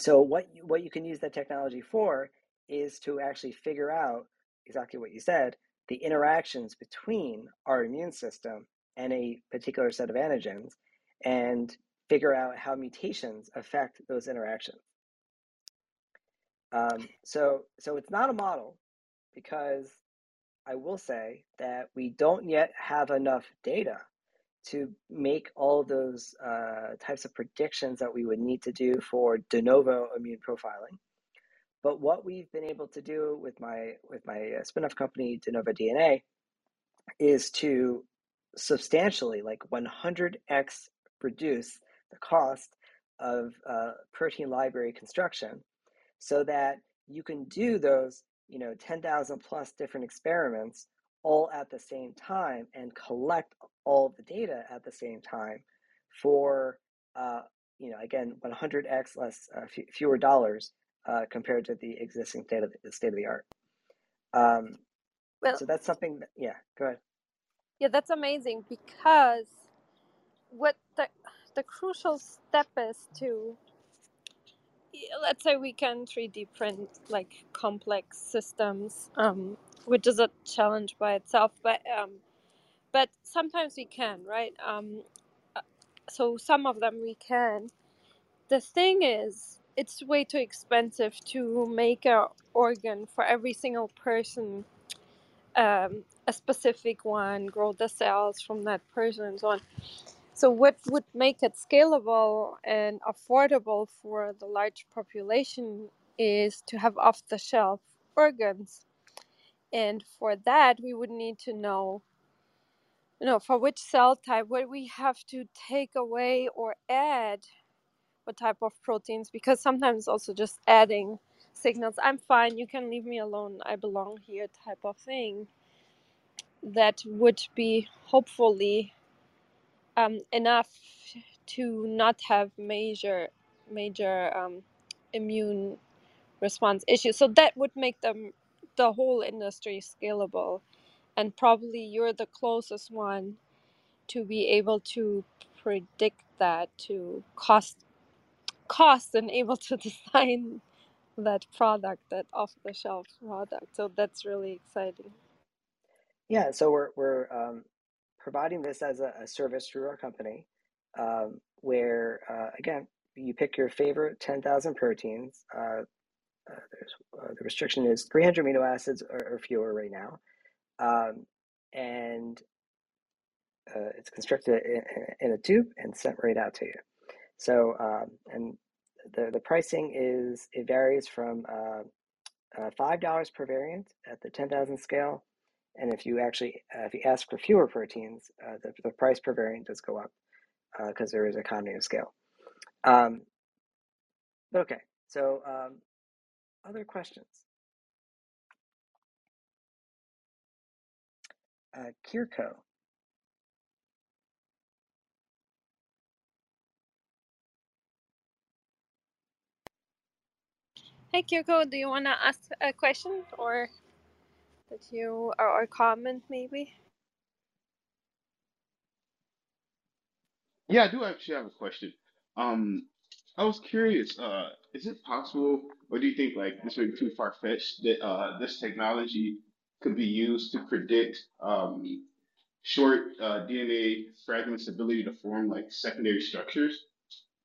So what you, what you can use that technology for is to actually figure out exactly what you said, the interactions between our immune system and a particular set of antigens and figure out how mutations affect those interactions. Um, so, so it's not a model because I will say that we don't yet have enough data to make all those uh, types of predictions that we would need to do for de novo immune profiling. But what we've been able to do with my with my uh, spin-off company De Novo DNA is to substantially, like 100x, reduce the cost of uh, protein library construction, so that you can do those, you know, 10,000 plus different experiments all at the same time and collect all the data at the same time for, uh, you know, again, 100x less uh, f- fewer dollars uh, compared to the existing state of the state of the art. Um, Well, so that's something. That, yeah, go ahead. yeah, that's amazing because what the the crucial step is to let's say we can 3D print like complex systems, um, which is a challenge by itself, but um, but sometimes we can, right? Um, uh, so some of them we can. The thing is, it's way too expensive to make an organ for every single person, um, a specific one, grow the cells from that person, and so on. So, what would make it scalable and affordable for the large population is to have off the shelf organs. And for that, we would need to know, you know, for which cell type, what we have to take away or add, what type of proteins, because sometimes also just adding signals, I'm fine, you can leave me alone, I belong here, type of thing, that would be hopefully um, enough to not have major major um, immune response issues. So that would make them the whole industry scalable, and probably you're the closest one to be able to predict that to cost cost and able to design that product, that off the shelf product. So that's really exciting. Yeah, so we're we're um, providing this as a, a service through our company, um, where uh, again you pick your favorite ten thousand proteins. Uh, uh, there's uh, the restriction is three hundred amino acids or, or fewer right now, um, and uh, it's constructed in, in, a tube and sent right out to you. So um, and the the pricing is it varies from uh, uh, five dollars per variant at the ten thousand scale and if you actually, uh, if you ask for fewer proteins, uh, the, the price per variant does go up because uh, there is economy of scale. Um, okay, so um, other questions? Uh, Kirko. Hey Kirko, do you want to ask a question or? that you or, comment maybe? Yeah, I do actually have a question. Um, I was curious, uh, is it possible, or do you think like this would be too far-fetched that uh, this technology could be used to predict um, short uh, DNA fragments' ability to form like secondary structures?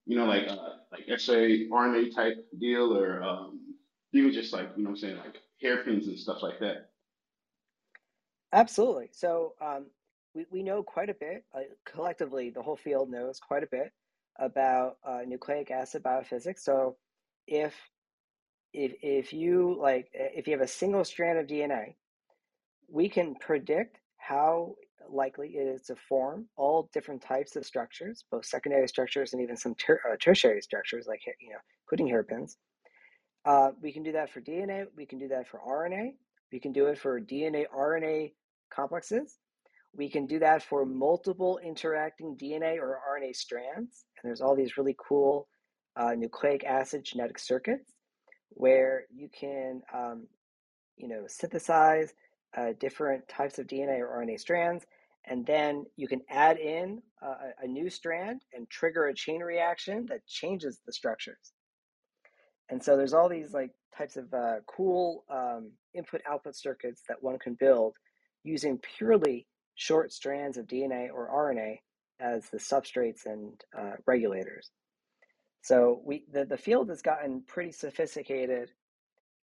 You know, like uh, like saRNA type deal, or um, even just like you know, I'm saying like hairpins and stuff like that. Absolutely. So um, we, we know quite a bit. Uh, collectively, the whole field knows quite a bit about uh, nucleic acid biophysics. So if if if you like if you have a single strand of DNA, we can predict how likely it is to form all different types of structures, both secondary structures and even some ter- uh, tertiary structures, like you know, including hairpins. Uh, we can do that for DNA. We can do that for RNA. We can do it for DNA RNA complexes. We can do that for multiple interacting DNA or RNA strands. And there's all these really cool uh, nucleic acid genetic circuits where you can, um, you know, synthesize uh, different types of DNA or RNA strands and then you can add in a, new strand and trigger a chain reaction that changes the structures. And so there's all these like types of uh, cool um, input output circuits that one can build using purely short strands of DNA or RNA as the substrates and uh, regulators. So we the, the field has gotten pretty sophisticated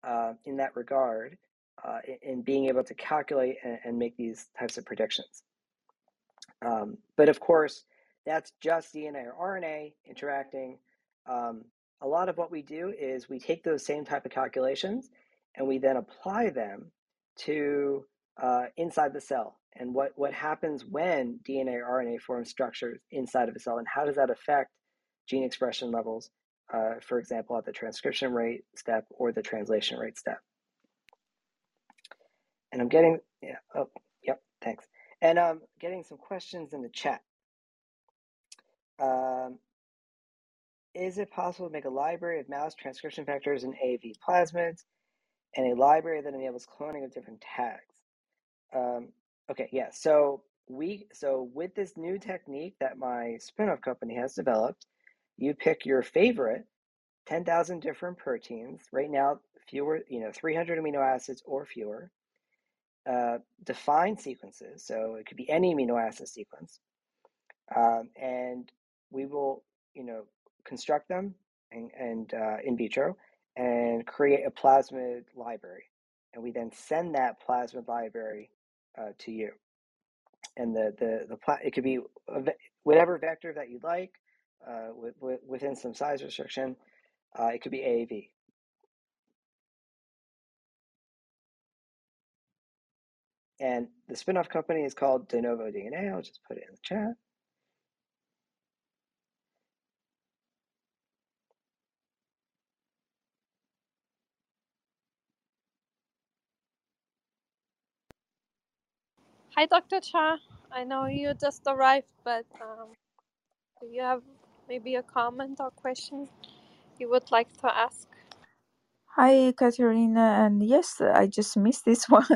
uh, in that regard uh, in, in, being able to calculate and, and make these types of predictions. Um, but of course, that's just DNA or RNA interacting. Um, a lot of what we do is we take those same type of calculations and we then apply them to uh, inside the cell and what, what happens when DNA or RNA form structures inside of a cell and how does that affect gene expression levels, uh, for example, at the transcription rate step or the translation rate step. And I'm getting, yeah, oh, yep, thanks. And um, getting some questions in the chat. Um, is it possible to make a library of mouse transcription factors and AAV plasmids and a library that enables cloning of different tags? Um, okay, yeah. So we so with this new technique that my spinoff company has developed, you pick your favorite 10,000 different proteins. Right now, fewer, you know, 300 amino acids or fewer. Uh, define sequences, so it could be any amino acid sequence, um, and we will, you know, construct them and, and uh, in vitro and create a plasmid library, and we then send that plasmid library uh, to you. And the the the pla- it could be whatever vector that you'd like, uh, with, with, within some size restriction. Uh, it could be AAV. And the spinoff company is called De Novo DNA. I'll just put it in the chat. Hi, Dr. Cha. I know you just arrived, but um, do you have maybe a comment or question you would like to ask? Hi, Katerina, and yes, I just missed this one.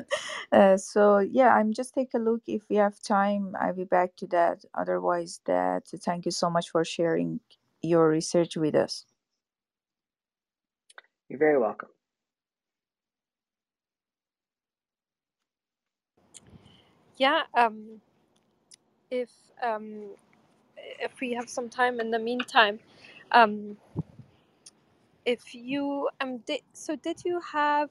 Uh, so yeah, I'm just take a look. If we have time, I'll be back to that. Otherwise, that thank you so much for sharing your research with us. You're very welcome. Yeah, um, if um, if we have some time in the meantime, um, if you um so did you have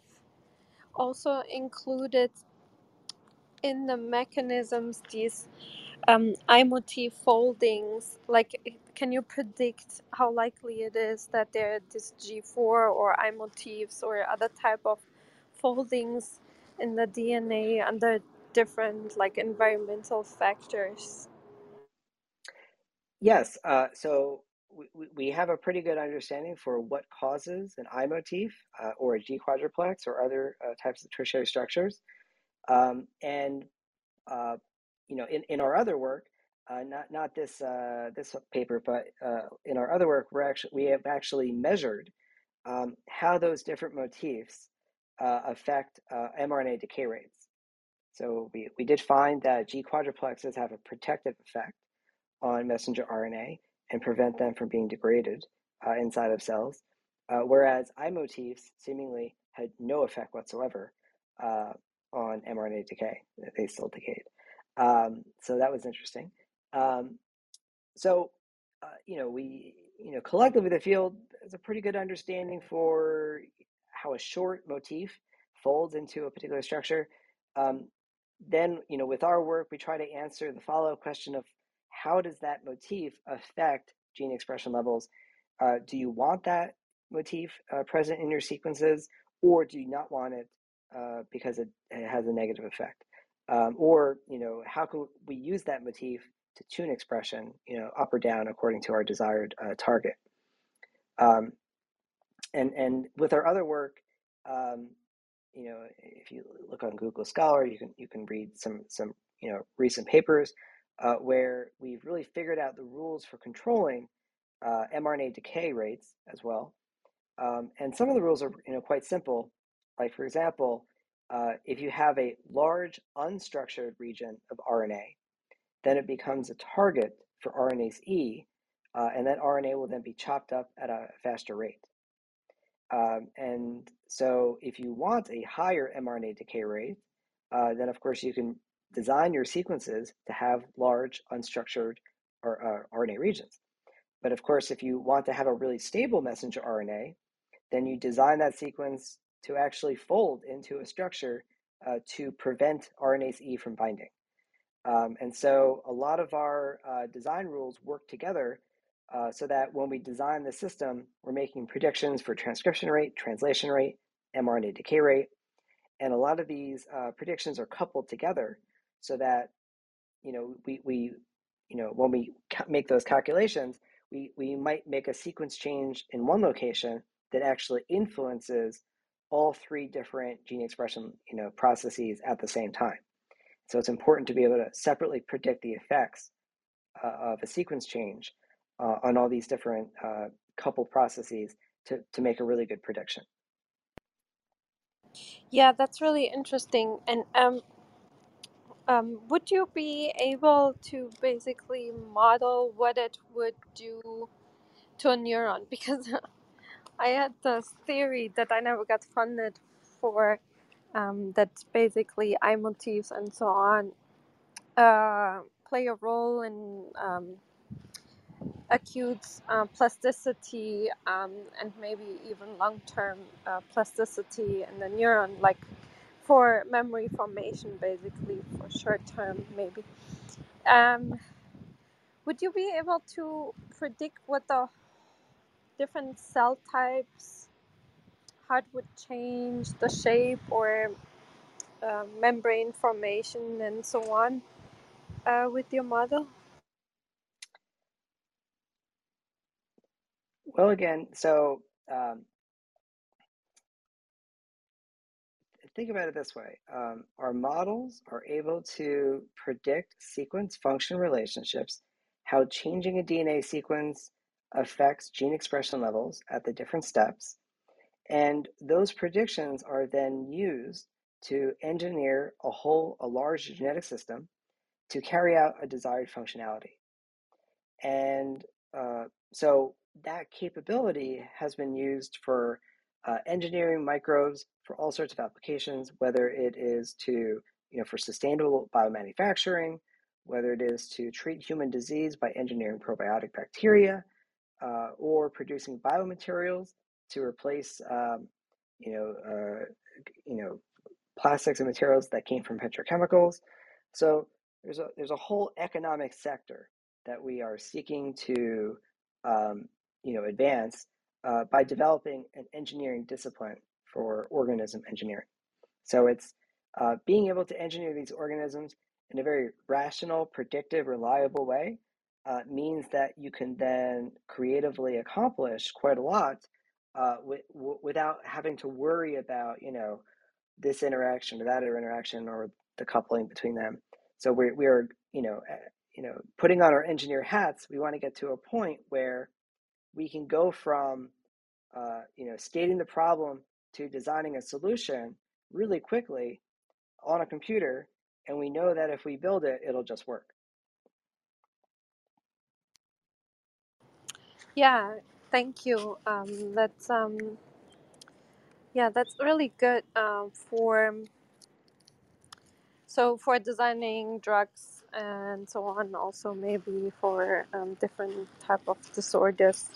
also included in the mechanisms these um, motif foldings? Like can you predict how likely it is that there are this g4 or I motifs or other type of foldings in the dna under different like environmental factors? Yes uh, so we, we have a pretty good understanding for what causes an I motif uh, or a G quadruplex or other uh, types of tertiary structures. Um, and uh, you know, in, in our other work, uh, not not this uh, this paper, but uh, in our other work, we're actually we have actually measured um, how those different motifs affect mRNA decay rates. So we, we did find that G quadruplexes have a protective effect on messenger RNA, and prevent them from being degraded uh, inside of cells, uh, whereas I motifs seemingly had no effect whatsoever uh, on mRNA decay. They still decayed. Um, so that was interesting. Um, so, uh, you know, we, you know, collectively the field has a pretty good understanding for how a short motif folds into a particular structure. Um, then, you know, with our work, we try to answer the follow-up question of how does that motif affect gene expression levels? Uh, do you want that motif uh, present in your sequences, or do you not want it uh, because it, it, has a negative effect? Um, or, you know, how can we use that motif to tune expression, you know, up or down according to our desired uh, target? Um, and and with our other work, um, you know, if you look on Google Scholar, you can you can read some some you know recent papers uh, where we've really figured out the rules for controlling uh, mRNA decay rates as well. Um, and some of the rules are you know quite simple. Like for example, uh, if you have a large unstructured region of RNA, then it becomes a target for RNase E, uh, and that RNA will then be chopped up at a faster rate. Um, and so, if you want a higher mRNA decay rate, uh, then of course you can design your sequences to have large unstructured or, uh, RNA regions. But of course, if you want to have a really stable messenger RNA, then you design that sequence to actually fold into a structure uh, to prevent RNase E from binding. Um, and so a lot of our uh, design rules work together uh, so that when we design the system, we're making predictions for transcription rate, translation rate, mRNA decay rate. And a lot of these uh, predictions are coupled together so that, you know, we, we you know, when we make those calculations, we, we might make a sequence change in one location that actually influences all three different gene expression you know, processes at the same time. So it's important to be able to separately predict the effects uh, of a sequence change uh, on all these different uh, coupled processes to, to make a really good prediction. Yeah, that's really interesting. And um, um, would you be able to basically model what it would do to a neuron? Because I had this theory that I never got funded for um, that basically eye motifs and so on uh, play a role in um, acute uh, plasticity um, and maybe even long-term uh, plasticity in the neuron, like for memory formation, basically for short-term maybe. Um, would you be able to predict what the different cell types, how it would change the shape or uh, membrane formation and so on uh, with your model? Well, again, so um, think about it this way um, our models are able to predict sequence function relationships, how changing a DNA sequence affects gene expression levels at the different steps. And those predictions are then used to engineer a whole, a large genetic system to carry out a desired functionality. And uh, so that capability has been used for uh, engineering microbes for all sorts of applications, whether it is to, you know, for sustainable biomanufacturing, whether it is to treat human disease by engineering probiotic bacteria, uh, or producing biomaterials to replace, um, you know, uh, you know, plastics and materials that came from petrochemicals. So there's a there's a whole economic sector that we are seeking to um, you know advance uh, by developing an engineering discipline for organism engineering. So it's uh, being able to engineer these organisms in a very rational, predictive, reliable way uh, means that you can then creatively accomplish quite a lot uh, w- w- without having to worry about you know this interaction or that interaction or the coupling between them. So we we are you know you know putting on our engineer hats. We want to get to a point where we can go from uh, you know skating the problem to designing a solution really quickly on a computer, and we know that if we build it, it'll just work. Yeah, thank you. Um, that's um, yeah, that's really good um, for so for designing drugs and so on. Also, maybe for um, different type of disorders.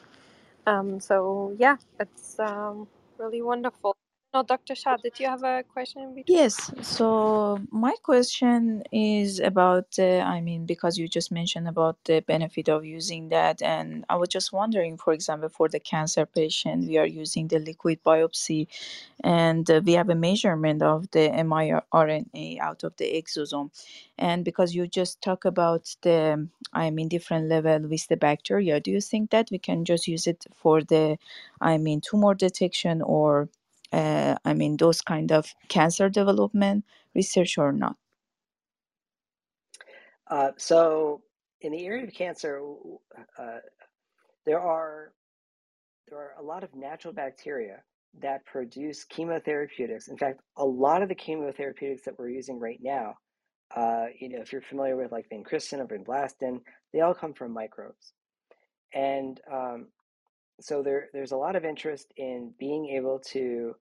Um, so yeah, it's um, really wonderful. No, Dr. Shah, did you have a question between? Yes, so my question is about, uh, I mean, because you just mentioned about the benefit of using that, and I was just wondering, for example, for the cancer patient, we are using the liquid biopsy, and uh, we have a measurement of the miRNA out of the exosome, and because you just talk about the, I mean, different level with the bacteria, do you think that we can just use it for the, I mean, tumor detection or uh, I mean, those kind of cancer development research or not? Uh, so, in the area of cancer, uh, there are there are a lot of natural bacteria that produce chemotherapeutics. In fact, a lot of the chemotherapeutics that we're using right now Uh, you know, if you're familiar with like vincristine or vinblastine, they all come from microbes. And um, so there, there's a lot of interest in being able to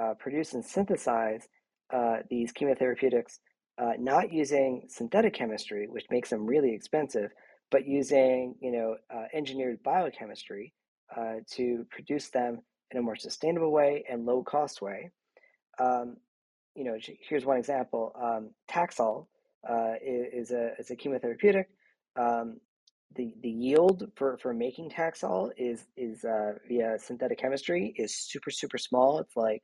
uh, produce and synthesize uh, these chemotherapeutics, uh, not using synthetic chemistry, which makes them really expensive, but using you know uh, engineered biochemistry uh, to produce them in a more sustainable way and low cost way. Um, you know, here's one example. Um, Taxol uh, is, is, a, is a chemotherapeutic. Um, the, the yield for, for making Taxol is, is uh, via synthetic chemistry is super, super small. It's like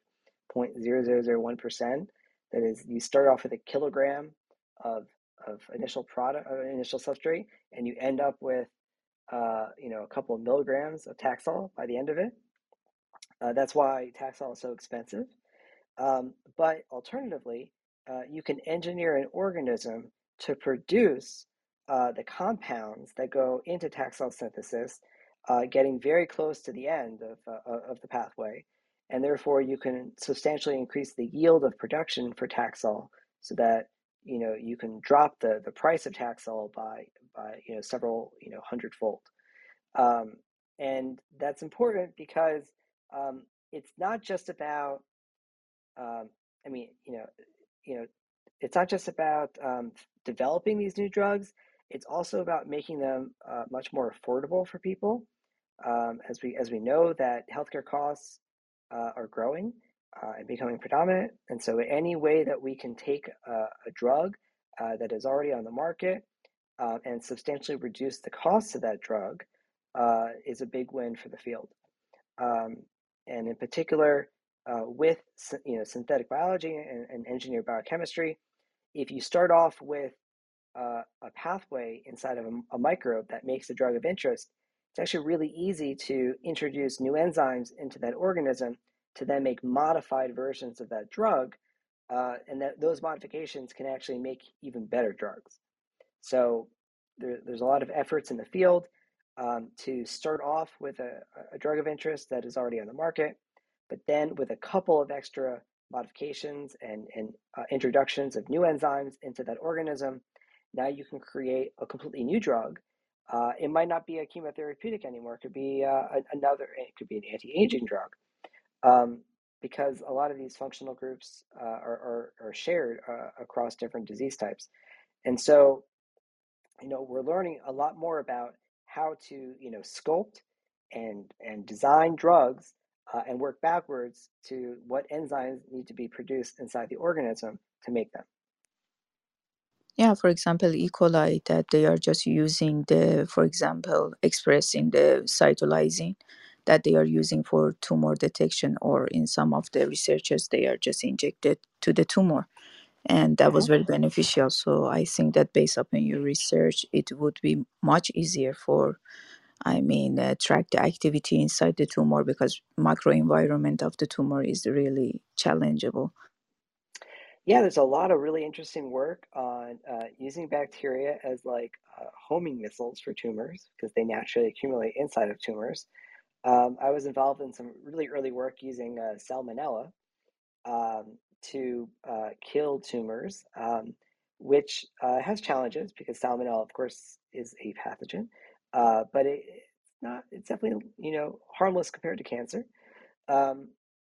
0.0001%. That is, you start off with a kilogram of, of initial product, uh, initial substrate, and you end up with, uh, you know, a couple of milligrams of Taxol by the end of it. Uh, that's why Taxol is so expensive. Um, but alternatively, uh, you can engineer an organism to produce uh, the compounds that go into Taxol synthesis, uh, getting very close to the end of, uh, of the pathway. And therefore, you can substantially increase the yield of production for Taxol so that you know you can drop the, the price of Taxol by by you know several you know hundredfold. Um, and that's important because um, it's not just about um, I mean, you know, you know, it's not just about um, developing these new drugs. It's also about making them uh, much more affordable for people. Um, as we as we know that healthcare costs uh, are growing uh, and becoming predominant, and so any way that we can take a, a drug uh, that is already on the market uh, and substantially reduce the cost of that drug uh, is a big win for the field. Um, and in particular, uh, with you know synthetic biology and, and, engineered biochemistry, if you start off with uh, a pathway inside of a, a, microbe that makes a drug of interest, it's actually really easy to introduce new enzymes into that organism to then make modified versions of that drug, uh, and that those modifications can actually make even better drugs. So there, there's a lot of efforts in the field um, to start off with a, a drug of interest that is already on the market but then with a couple of extra modifications and, and uh, introductions of new enzymes into that organism, now you can create a completely new drug. Uh, it might not be a chemotherapeutic anymore. It could be uh, another, it could be an anti-aging drug. Um, because a lot of these functional groups uh, are, are, are, shared uh, across different disease types. And so, you know, we're learning a lot more about how to, you know, sculpt and, and design drugs uh, and work backwards to what enzymes need to be produced inside the organism to make them. Yeah, for example, E. coli that they are just using the, for example, expressing the cytolysine that they are using for tumor detection, or in some of the researchers, they are just injected to the tumor. And that was mm-hmm. very beneficial. So I think that based upon your research, it would be much easier for I mean, uh, track the activity inside the tumor because microenvironment of the tumor is really challengeable. Yeah, there's a lot of really interesting work on uh, using bacteria as like uh, homing missiles for tumors because they naturally accumulate inside of tumors. Um, I was involved in some really early work using uh, salmonella um, to uh, kill tumors, um, which uh, has challenges because salmonella, of course, is a pathogen. Uh, but it, it's not. It's definitely you know harmless compared to cancer. Um,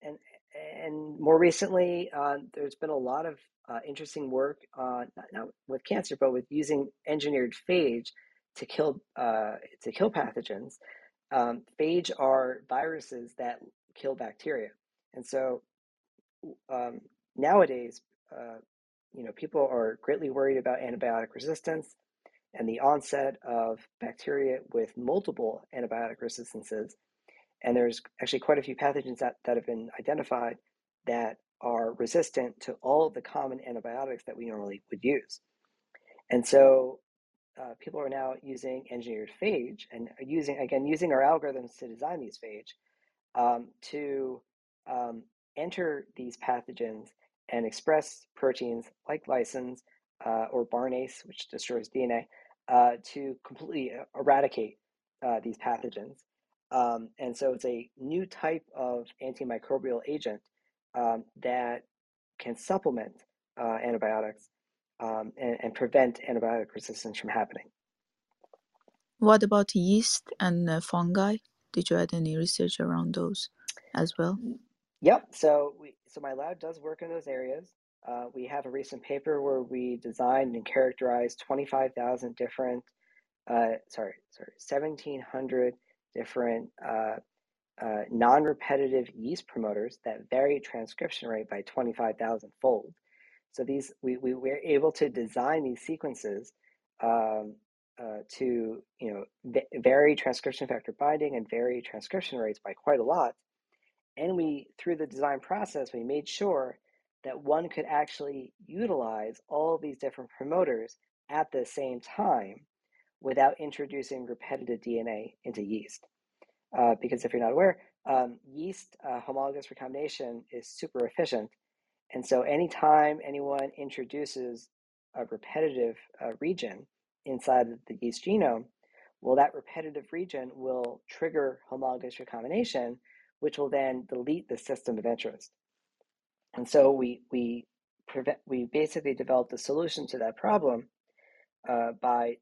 and and more recently, uh, there's been a lot of uh, interesting work on not, not, with cancer, but with using engineered phage to kill uh, to kill pathogens. Um, phage are viruses that kill bacteria, and so um, nowadays, uh, you know, people are greatly worried about antibiotic resistance and the onset of bacteria with multiple antibiotic resistances. And there's actually quite a few pathogens that, that have been identified that are resistant to all of the common antibiotics that we normally would use. And so uh, people are now using engineered phage and using, again, using our algorithms to design these phage um, to um, enter these pathogens and express proteins like lysins uh, or Barnase, which destroys DNA, uh, to completely uh, eradicate uh, these pathogens. Um, and so it's a new type of antimicrobial agent um, that can supplement uh, antibiotics um, and, and prevent antibiotic resistance from happening. What about yeast and uh, fungi? Did you add any research around those as well? Yep. So we so my lab does work in those areas. Uh, we have a recent paper where we designed and characterized 25,000 different, uh, sorry, sorry, 1,700 different uh, uh, non-repetitive yeast promoters that vary transcription rate by 25,000 fold. So these we, we were able to design these sequences um, uh, to you know vary transcription factor binding and vary transcription rates by quite a lot. And we through the design process we made sure that one could actually utilize all these different promoters at the same time without introducing repetitive DNA into yeast. Uh, because if you're not aware, um, yeast uh, homologous recombination is super efficient. And so anytime anyone introduces a repetitive uh, region inside the yeast genome, well, that repetitive region will trigger homologous recombination, which will then delete the system of interest. And so we we prevent we basically developed a solution to that problem uh, by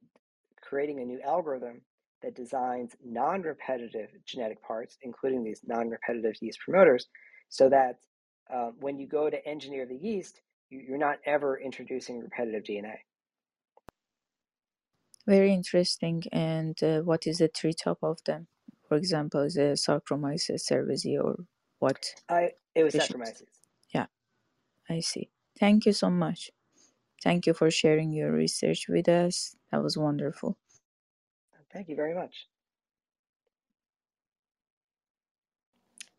creating a new algorithm that designs non-repetitive genetic parts, including these non-repetitive yeast promoters, so that uh, when you go to engineer the yeast, you, are not ever introducing repetitive DNA. Very interesting. And uh, what is the tree top of them? For example, is it Saccharomyces cerevisiae or what? I it was Saccharomyces. Yeah, I see. Thank you so much. Thank you for sharing your research with us. That was wonderful. Thank you very much.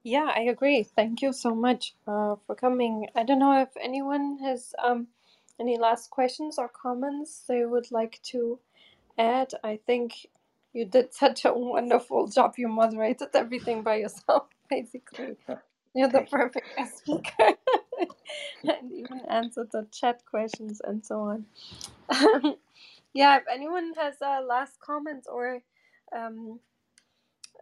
Yeah, I agree. Thank you so much uh, for coming. I don't know if anyone has um, any last questions or comments they would like to add. I think you did such a wonderful job. You moderated everything by yourself, basically. You're the perfect speaker. and even answered the chat questions and so on. Yeah, if anyone has uh, last comments or um,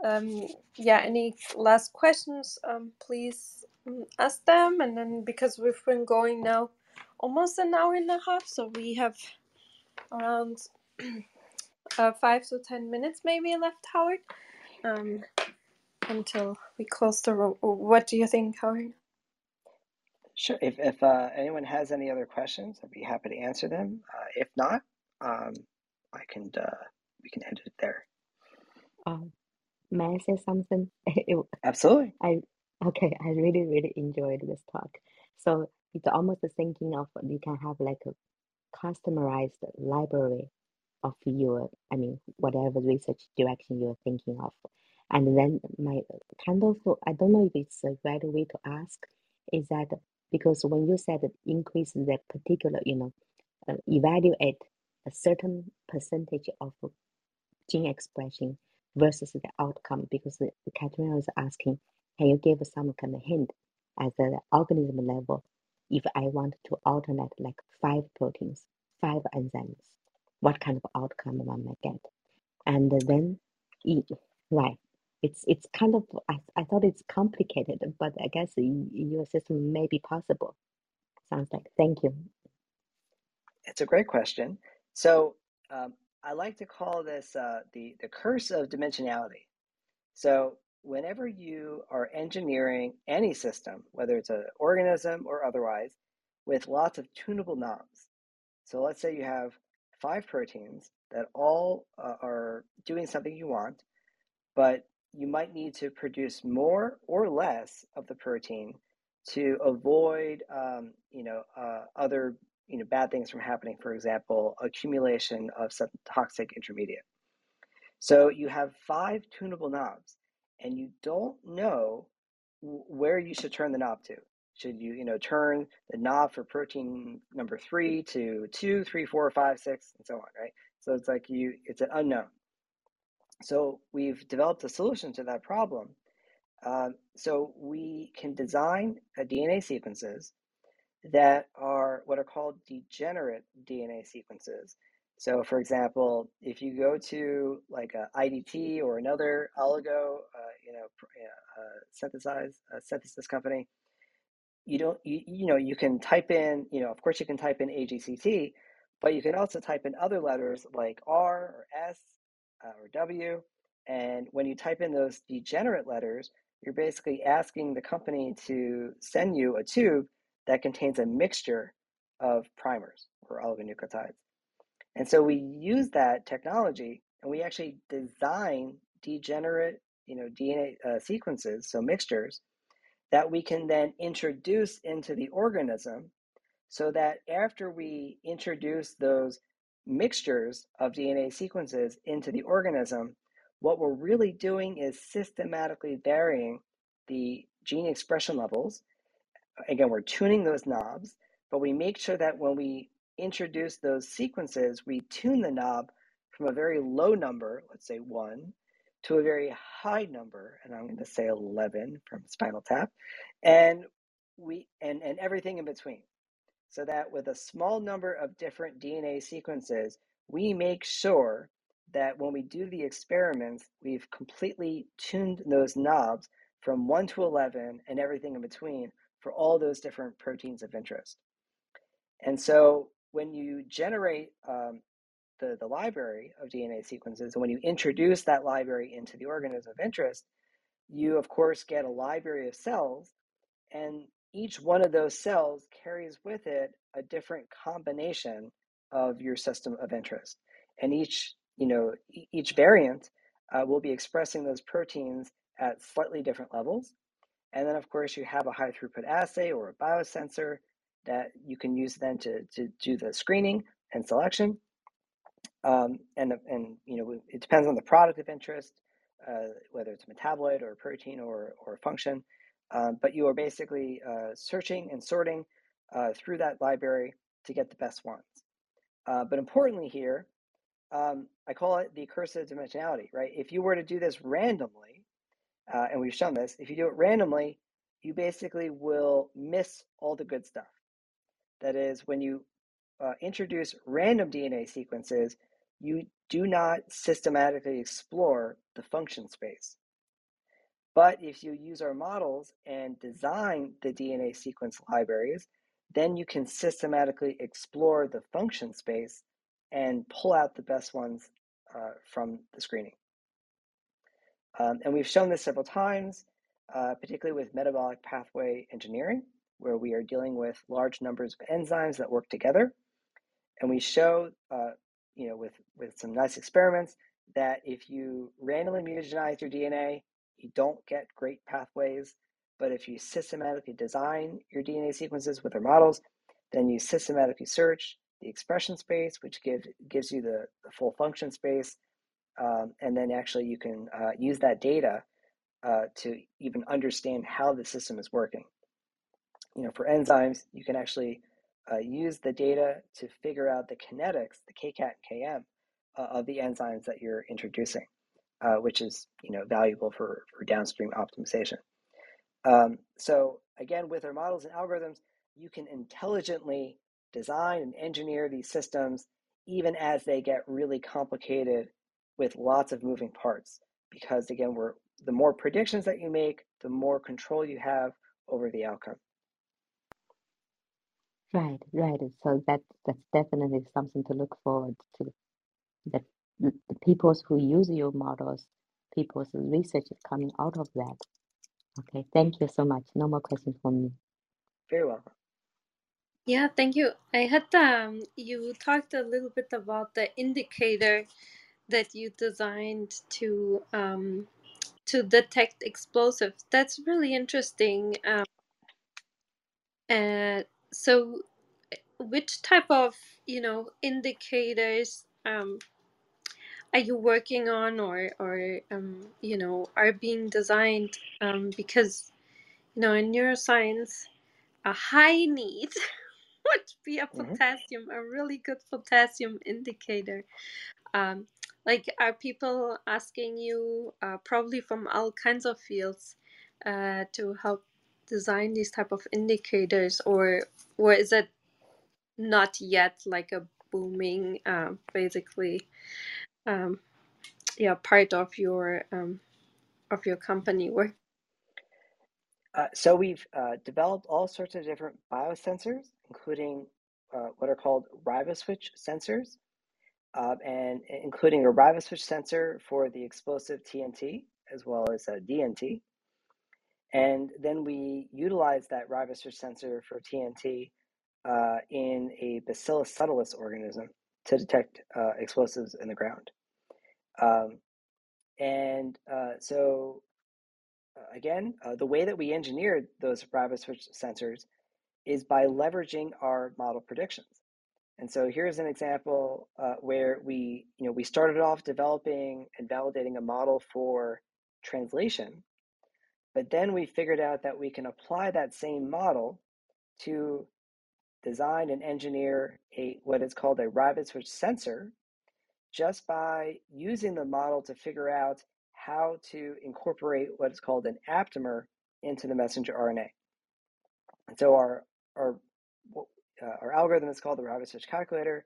um, yeah, any last questions, um, please mm, ask them. And then because we've been going now almost an hour and a half, so we have around uh, five to ten minutes maybe left, Howard, um, until we close the room. What do you think, Howard? Sure. If, if uh, anyone has any other questions, I'd be happy to answer them. Uh, if not, um, I can uh, we can end it there. Um, may I say something? It, Absolutely. I okay. I really really enjoyed this talk. So it's almost thinking of you can have like a customized library of your, I mean, whatever research direction you're thinking of. And then my kind of, I don't know if it's the right way to ask, is that because when you said increase the particular, you know, uh, evaluate a certain percentage of gene expression versus the outcome, because the, the Katrina was asking, can you give some kind of hint at the organism level if I want to alternate like five proteins, five enzymes, what kind of outcome one might get? And then, right, it's it's kind of I, I thought it's complicated, but I guess your system may be possible. Sounds like. Thank you. It's a great question. So um, I like to call this uh, the the curse of dimensionality. So whenever you are engineering any system, whether it's an organism or otherwise, with lots of tunable knobs. So let's say you have five proteins that all uh, are doing something you want, but you might need to produce more or less of the protein to avoid, um, you know, uh, other, you know, bad things from happening. For example, accumulation of some toxic intermediate. So you have five tunable knobs, and you don't know where you should turn the knob to. Should you, you know, turn the knob for protein number three to two, three, four, five, six, and so on, right? So it's like you, it's an unknown. So we've developed a solution to that problem. Um, so we can design DNA sequences that are what are called degenerate DNA sequences. So, for example, if you go to like a IDT or another oligo, uh, you know, uh, synthesize uh, synthesis company, you don't, you, you know, you can type in, you know, of course you can type in AGCT, but you can also type in other letters like R or S uh, or W. And when you type in those degenerate letters, you're basically asking the company to send you a tube that contains a mixture of primers or oligonucleotides. And so we use that technology and we actually design degenerate, you know, DNA uh, sequences, so mixtures, that we can then introduce into the organism so that after we introduce those mixtures of DNA sequences into the organism, what we're really doing is systematically varying the gene expression levels. Again, we're tuning those knobs, but we make sure that when we introduce those sequences, we tune the knob from a very low number, let's say one, to a very high number, and I'm going to say 11 from Spinal Tap, and we and and everything in between. So that with a small number of different DNA sequences, we make sure that when we do the experiments, we've completely tuned those knobs from 1 to 11 and everything in between for all those different proteins of interest. And so when you generate um, the, the library of DNA sequences, and when you introduce that library into the organism of interest, you of course get a library of cells and each one of those cells carries with it a different combination of your system of interest. And each, you know, each variant uh, will be expressing those proteins at slightly different levels. And then, of course, you have a high throughput assay or a biosensor that you can use then to, to do the screening and selection. Um, and, and, you know, it depends on the product of interest, uh, whether it's a metabolite or a protein or, or a function. Um, but you are basically uh, searching and sorting uh, through that library to get the best ones. Uh, but importantly here, um, I call it the curse of dimensionality, right? If you were to do this randomly, uh, and we've shown this, if you do it randomly, you basically will miss all the good stuff. That is, when you uh, introduce random DNA sequences, you do not systematically explore the function space. But if you use our models and design the DNA sequence libraries, then you can systematically explore the function space and pull out the best ones uh, from the screening. Um, and we've shown this several times, uh, particularly with metabolic pathway engineering, where we are dealing with large numbers of enzymes that work together. And we show, uh, you know, with, with some nice experiments that if you randomly mutagenize your DNA, you don't get great pathways. But if you systematically design your DNA sequences with our models, then you systematically search the expression space, which give, gives you the, the full function space. Um, and then actually you can uh, use that data uh, to even understand how the system is working. You know, for enzymes, you can actually uh, use the data to figure out the kinetics, the KCAT and KM uh, of the enzymes that you're introducing uh, which is you know valuable for, for downstream optimization. Um, so again, with our models and algorithms, you can intelligently design and engineer these systems even as they get really complicated with lots of moving parts. Because again, we're the more predictions that you make, the more control you have over the outcome. Right, right. So that that's definitely something to look forward to. That the, the people who use your models, people's research is coming out of that. Okay, thank you so much. No more questions from me. Very welcome. Yeah, thank you. I had um, you talked a little bit about the indicator that you designed to um, to detect explosives. That's really interesting. Um, and so, which type of you know indicators um, are you working on or or um, you know are being designed um, because you know in neuroscience a high need would be a Mm-hmm. potassium a really good potassium indicator um, like are people asking you uh, probably from all kinds of fields uh, to help design these type of indicators or or is it not yet like a booming uh, basically um, yeah part of your um, of your company work? Uh, so we've uh, developed all sorts of different biosensors, including uh, what are called riboswitch sensors, uh, and including a riboswitch sensor for the explosive TNT as well as a DNT. And then we utilize that riboswitch sensor for TNT uh, in a Bacillus subtilis organism to detect uh, explosives in the ground. Um, and uh, so, uh, again, uh, the way that we engineered those riboswitch sensors is by leveraging our model predictions. And so here's an example uh, where we, you know, we started off developing and validating a model for translation, but then we figured out that we can apply that same model to design and engineer a what is called a riboswitch sensor just by using the model to figure out how to incorporate what is called an aptamer into the messenger RNA. And so our our uh, our algorithm is called the riboswitch calculator,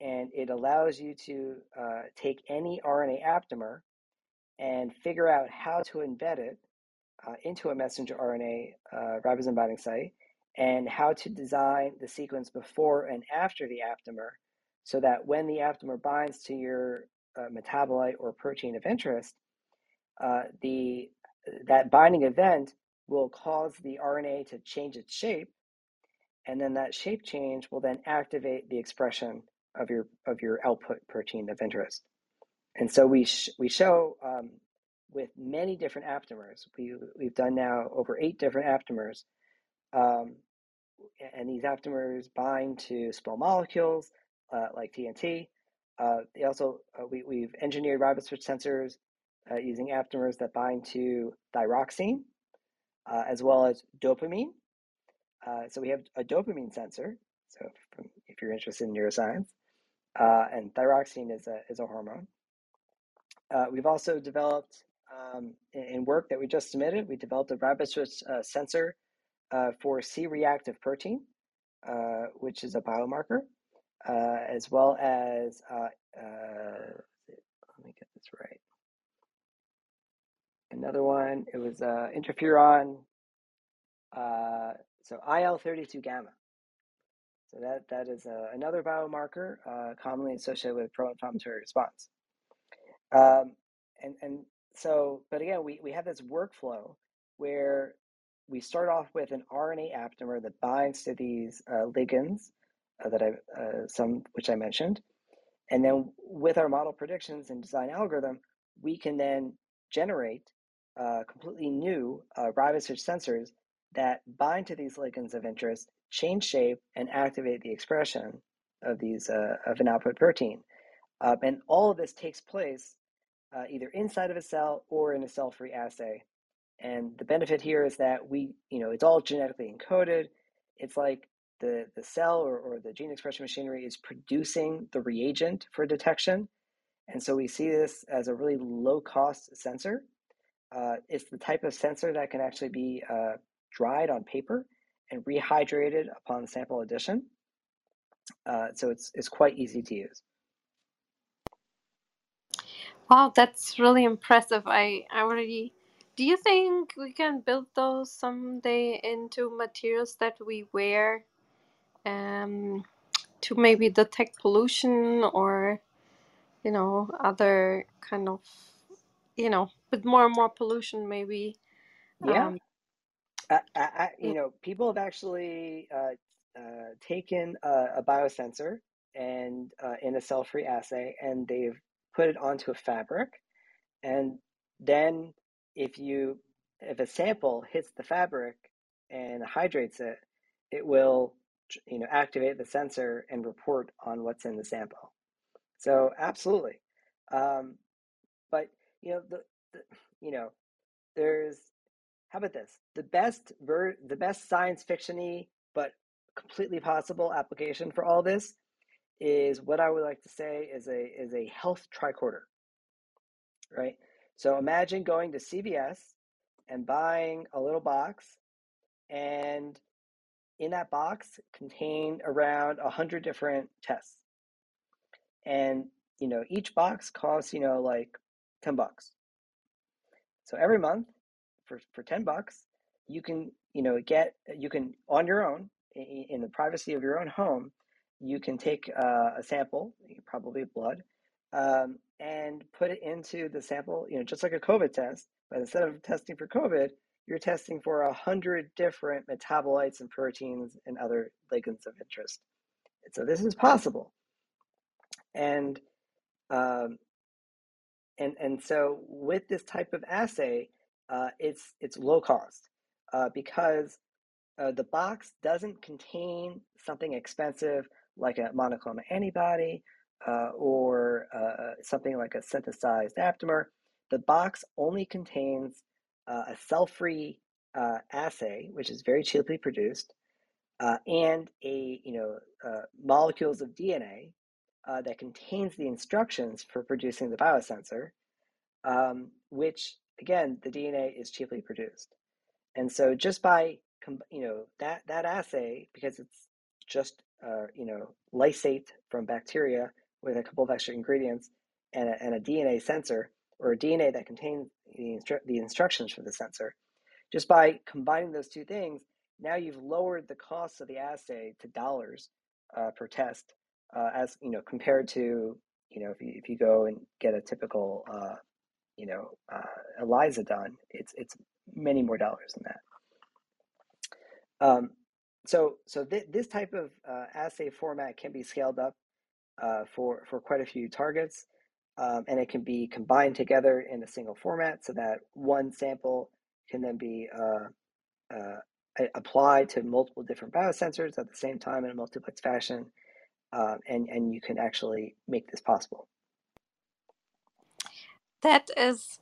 and it allows you to uh, take any RNA aptamer and figure out how to embed it uh, into a messenger RNA uh, ribosome binding site and how to design the sequence before and after the aptamer so that when the aptamer binds to your uh, metabolite or protein of interest, uh, the that binding event will cause the RNA to change its shape, and then that shape change will then activate the expression of your of your output protein of interest. And so we sh- we show um, with many different aptamers. We we've done now over eight different aptamers um, and these aptamers bind to small molecules uh, like TNT. Uh, they also uh, we, we've engineered riboswitch sensors uh, using aptamers that bind to thyroxine uh, as well as dopamine. Uh, so we have a dopamine sensor. So if, if you're interested in neuroscience, and thyroxine is a is a hormone. we've also developed um, in, work that we just submitted. We developed a riboswitch sensor uh, for C-reactive protein, uh, which is a biomarker, uh, as well as, uh, uh, let me get this right. Another one, it was interferon, so IL-32 gamma. So that, that is another biomarker commonly associated with pro-inflammatory response. Um, and, and so, but again, we, we have this workflow where we start off with an RNA aptamer that binds to these uh, ligands uh, that I uh, some which I mentioned, and then with our model predictions and design algorithm, we can then generate uh, completely new uh, riboswitch sensors that bind to these ligands of interest, change shape, and activate the expression of these uh, of an output protein. and all of this takes place either inside of a cell or in a cell-free assay and the benefit here is that we, you know, it's all genetically encoded. It's like the, the cell or, or the gene expression machinery is producing the reagent for detection. And so we see this as a really low cost sensor. Uh, it's the type of sensor that can actually be uh, dried on paper and rehydrated upon sample addition. Uh, so it's, it's quite easy to use. Wow, that's really impressive. I, I already do you think we can build those someday into materials that we wear um, to maybe detect pollution or, you know, other kind of, you know, with more and more pollution, maybe? Yeah. Um, I, I, you know, people have actually uh, uh, taken a, a, biosensor and uh, in a cell-free assay, and they've put it onto a fabric, and then if you if a sample hits the fabric and hydrates it, it will you know activate the sensor and report on what's in the sample. So absolutely, um, but you know the, the you know there's how about this the best ver- the best science fictiony but completely possible application for all this is what I would like to say is a is a health tricorder, right? So imagine going to CVS and buying a little box, and in that box contain around a hundred different tests. And you know, each box costs, you know, like 10 bucks. So every month for, for 10 bucks, you can, you know, get you can on your own in the privacy of your own home, you can take uh, a sample, probably blood, um, and put it into the sample, you know, just like a COVID test. But instead of testing for COVID, you're testing for a hundred different metabolites and proteins and other ligands of interest. So this is possible, and um, and and so with this type of assay, uh, it's it's low cost uh, because uh, the box doesn't contain something expensive like a monoclonal antibody uh, or uh, something like a synthesized aptamer. The box only contains uh, a cell-free assay, which is very cheaply produced, and a you know molecules of DNA that contains the instructions for producing the biosensor, um, which again the DNA is cheaply produced. And so just by you know that that assay because it's just uh, you know lysate from bacteria with a couple of extra ingredients and a, and a DNA sensor or a DNA that contains the, instru- the instructions for the sensor. Just by combining those two things, now you've lowered the cost of the assay to dollars uh, per test, uh, as you know compared to you know if you if you go and get a typical uh, you know uh, ELISA done, it's it's many more dollars than that. Um, so so th- this type of uh, assay format can be scaled up uh, for for quite a few targets, um, and it can be combined together in a single format so that one sample can then be uh, uh applied to multiple different biosensors at the same time in a multiplex fashion, uh, and and you can actually make this possible. That is,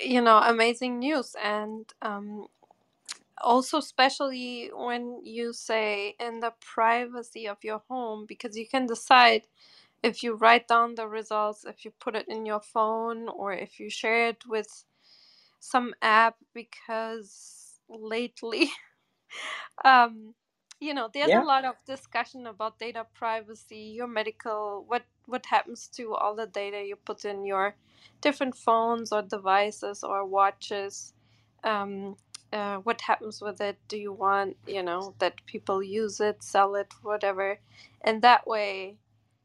you know, amazing news, and um, also especially when you say in the privacy of your home because you can decide if you write down the results if you put it in your phone or if you share it with some app because lately um you know there's Yeah, a lot of discussion about data privacy your medical what what happens to all the data you put in your different phones or devices or watches um uh, what happens with it? Do you want you know that people use it sell it whatever? And that way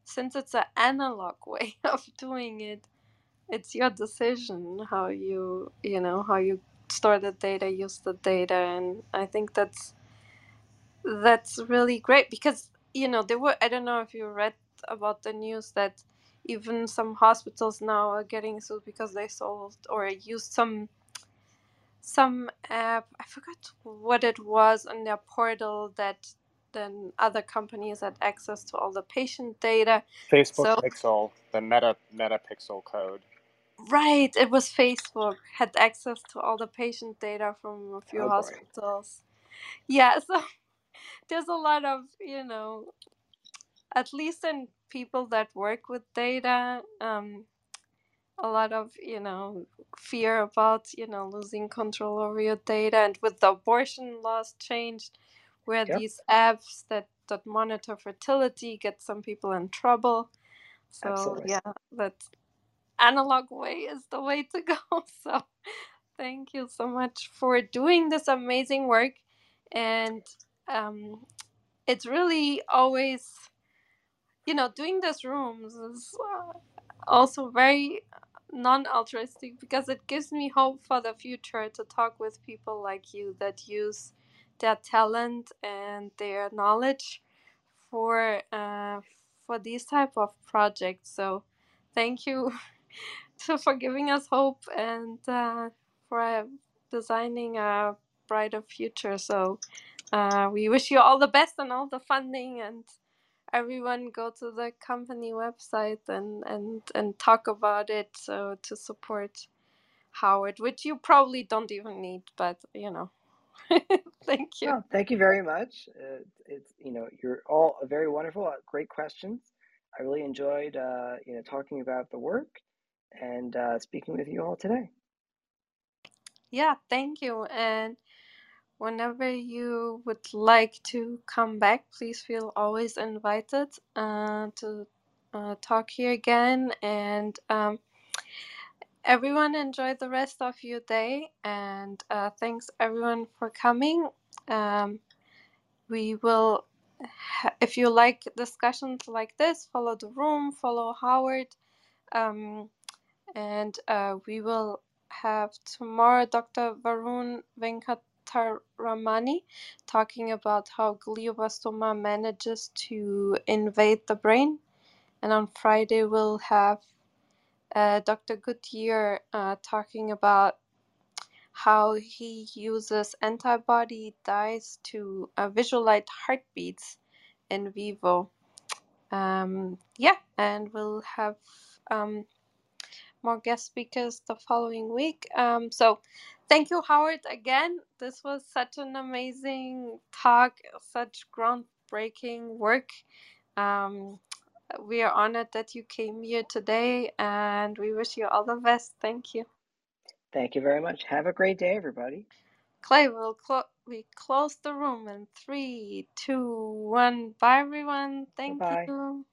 since it's an analog way of doing it it's your decision how you you know how you store the data use the data. And i think that's that's really great because you know there were i don't know if you read about the news that even some hospitals now are getting sued because they sold or used some some app i forgot what it was on their portal that then other companies had access to all the patient data Facebook so Pixel, the Meta Meta Pixel code. right it was facebook had access to all the patient data from a few oh boy. hospitals yeah so there's a lot of you know at least in people that work with data um, a lot of you know fear about you know losing control over your data. And with the abortion laws changed where Yep, these apps that that monitor fertility get some people in trouble. So absolutely. yeah that analog way is the way to go. So thank you so much for doing this amazing work. And um, it's really always you know doing these rooms is uh, also very non-altruistic because it gives me hope for the future to talk with people like you that use their talent and their knowledge for uh, for these type of projects. So thank you for giving us hope and uh, for designing a brighter future. So uh, we wish you all the best and all the funding and everyone go to the company website and and and talk about it so to support howard which you probably don't even need but you know thank you Well, thank you very much. Uh, it's you know you're all very wonderful, uh, great questions. I really enjoyed uh, you know talking about the work and uh, speaking with you all today. yeah thank you and whenever you would like to come back please feel always invited uh, to uh, talk here again and um, everyone enjoy the rest of your day and uh, thanks everyone for coming um, we will if you like discussions like this, follow the room, follow Howard. Um, and uh, we will have tomorrow Dr. Varun Venkataramani talking about how glioblastoma manages to invade the brain. And on Friday, we'll have uh, Dr. Goodyear uh, talking about how he uses antibody dyes to uh, visualize heartbeats in vivo. Um, yeah, and we'll have um, more guest speakers the following week. Um, so thank you, Howard, again. This was such an amazing talk, such groundbreaking work. Um, we are honored that you came here today and we wish you all the best. Thank you. Thank you very much. Have a great day, everybody. Clay we'll clo- we close the room in three, two, one. Bye, everyone. Thank Bye-bye. you.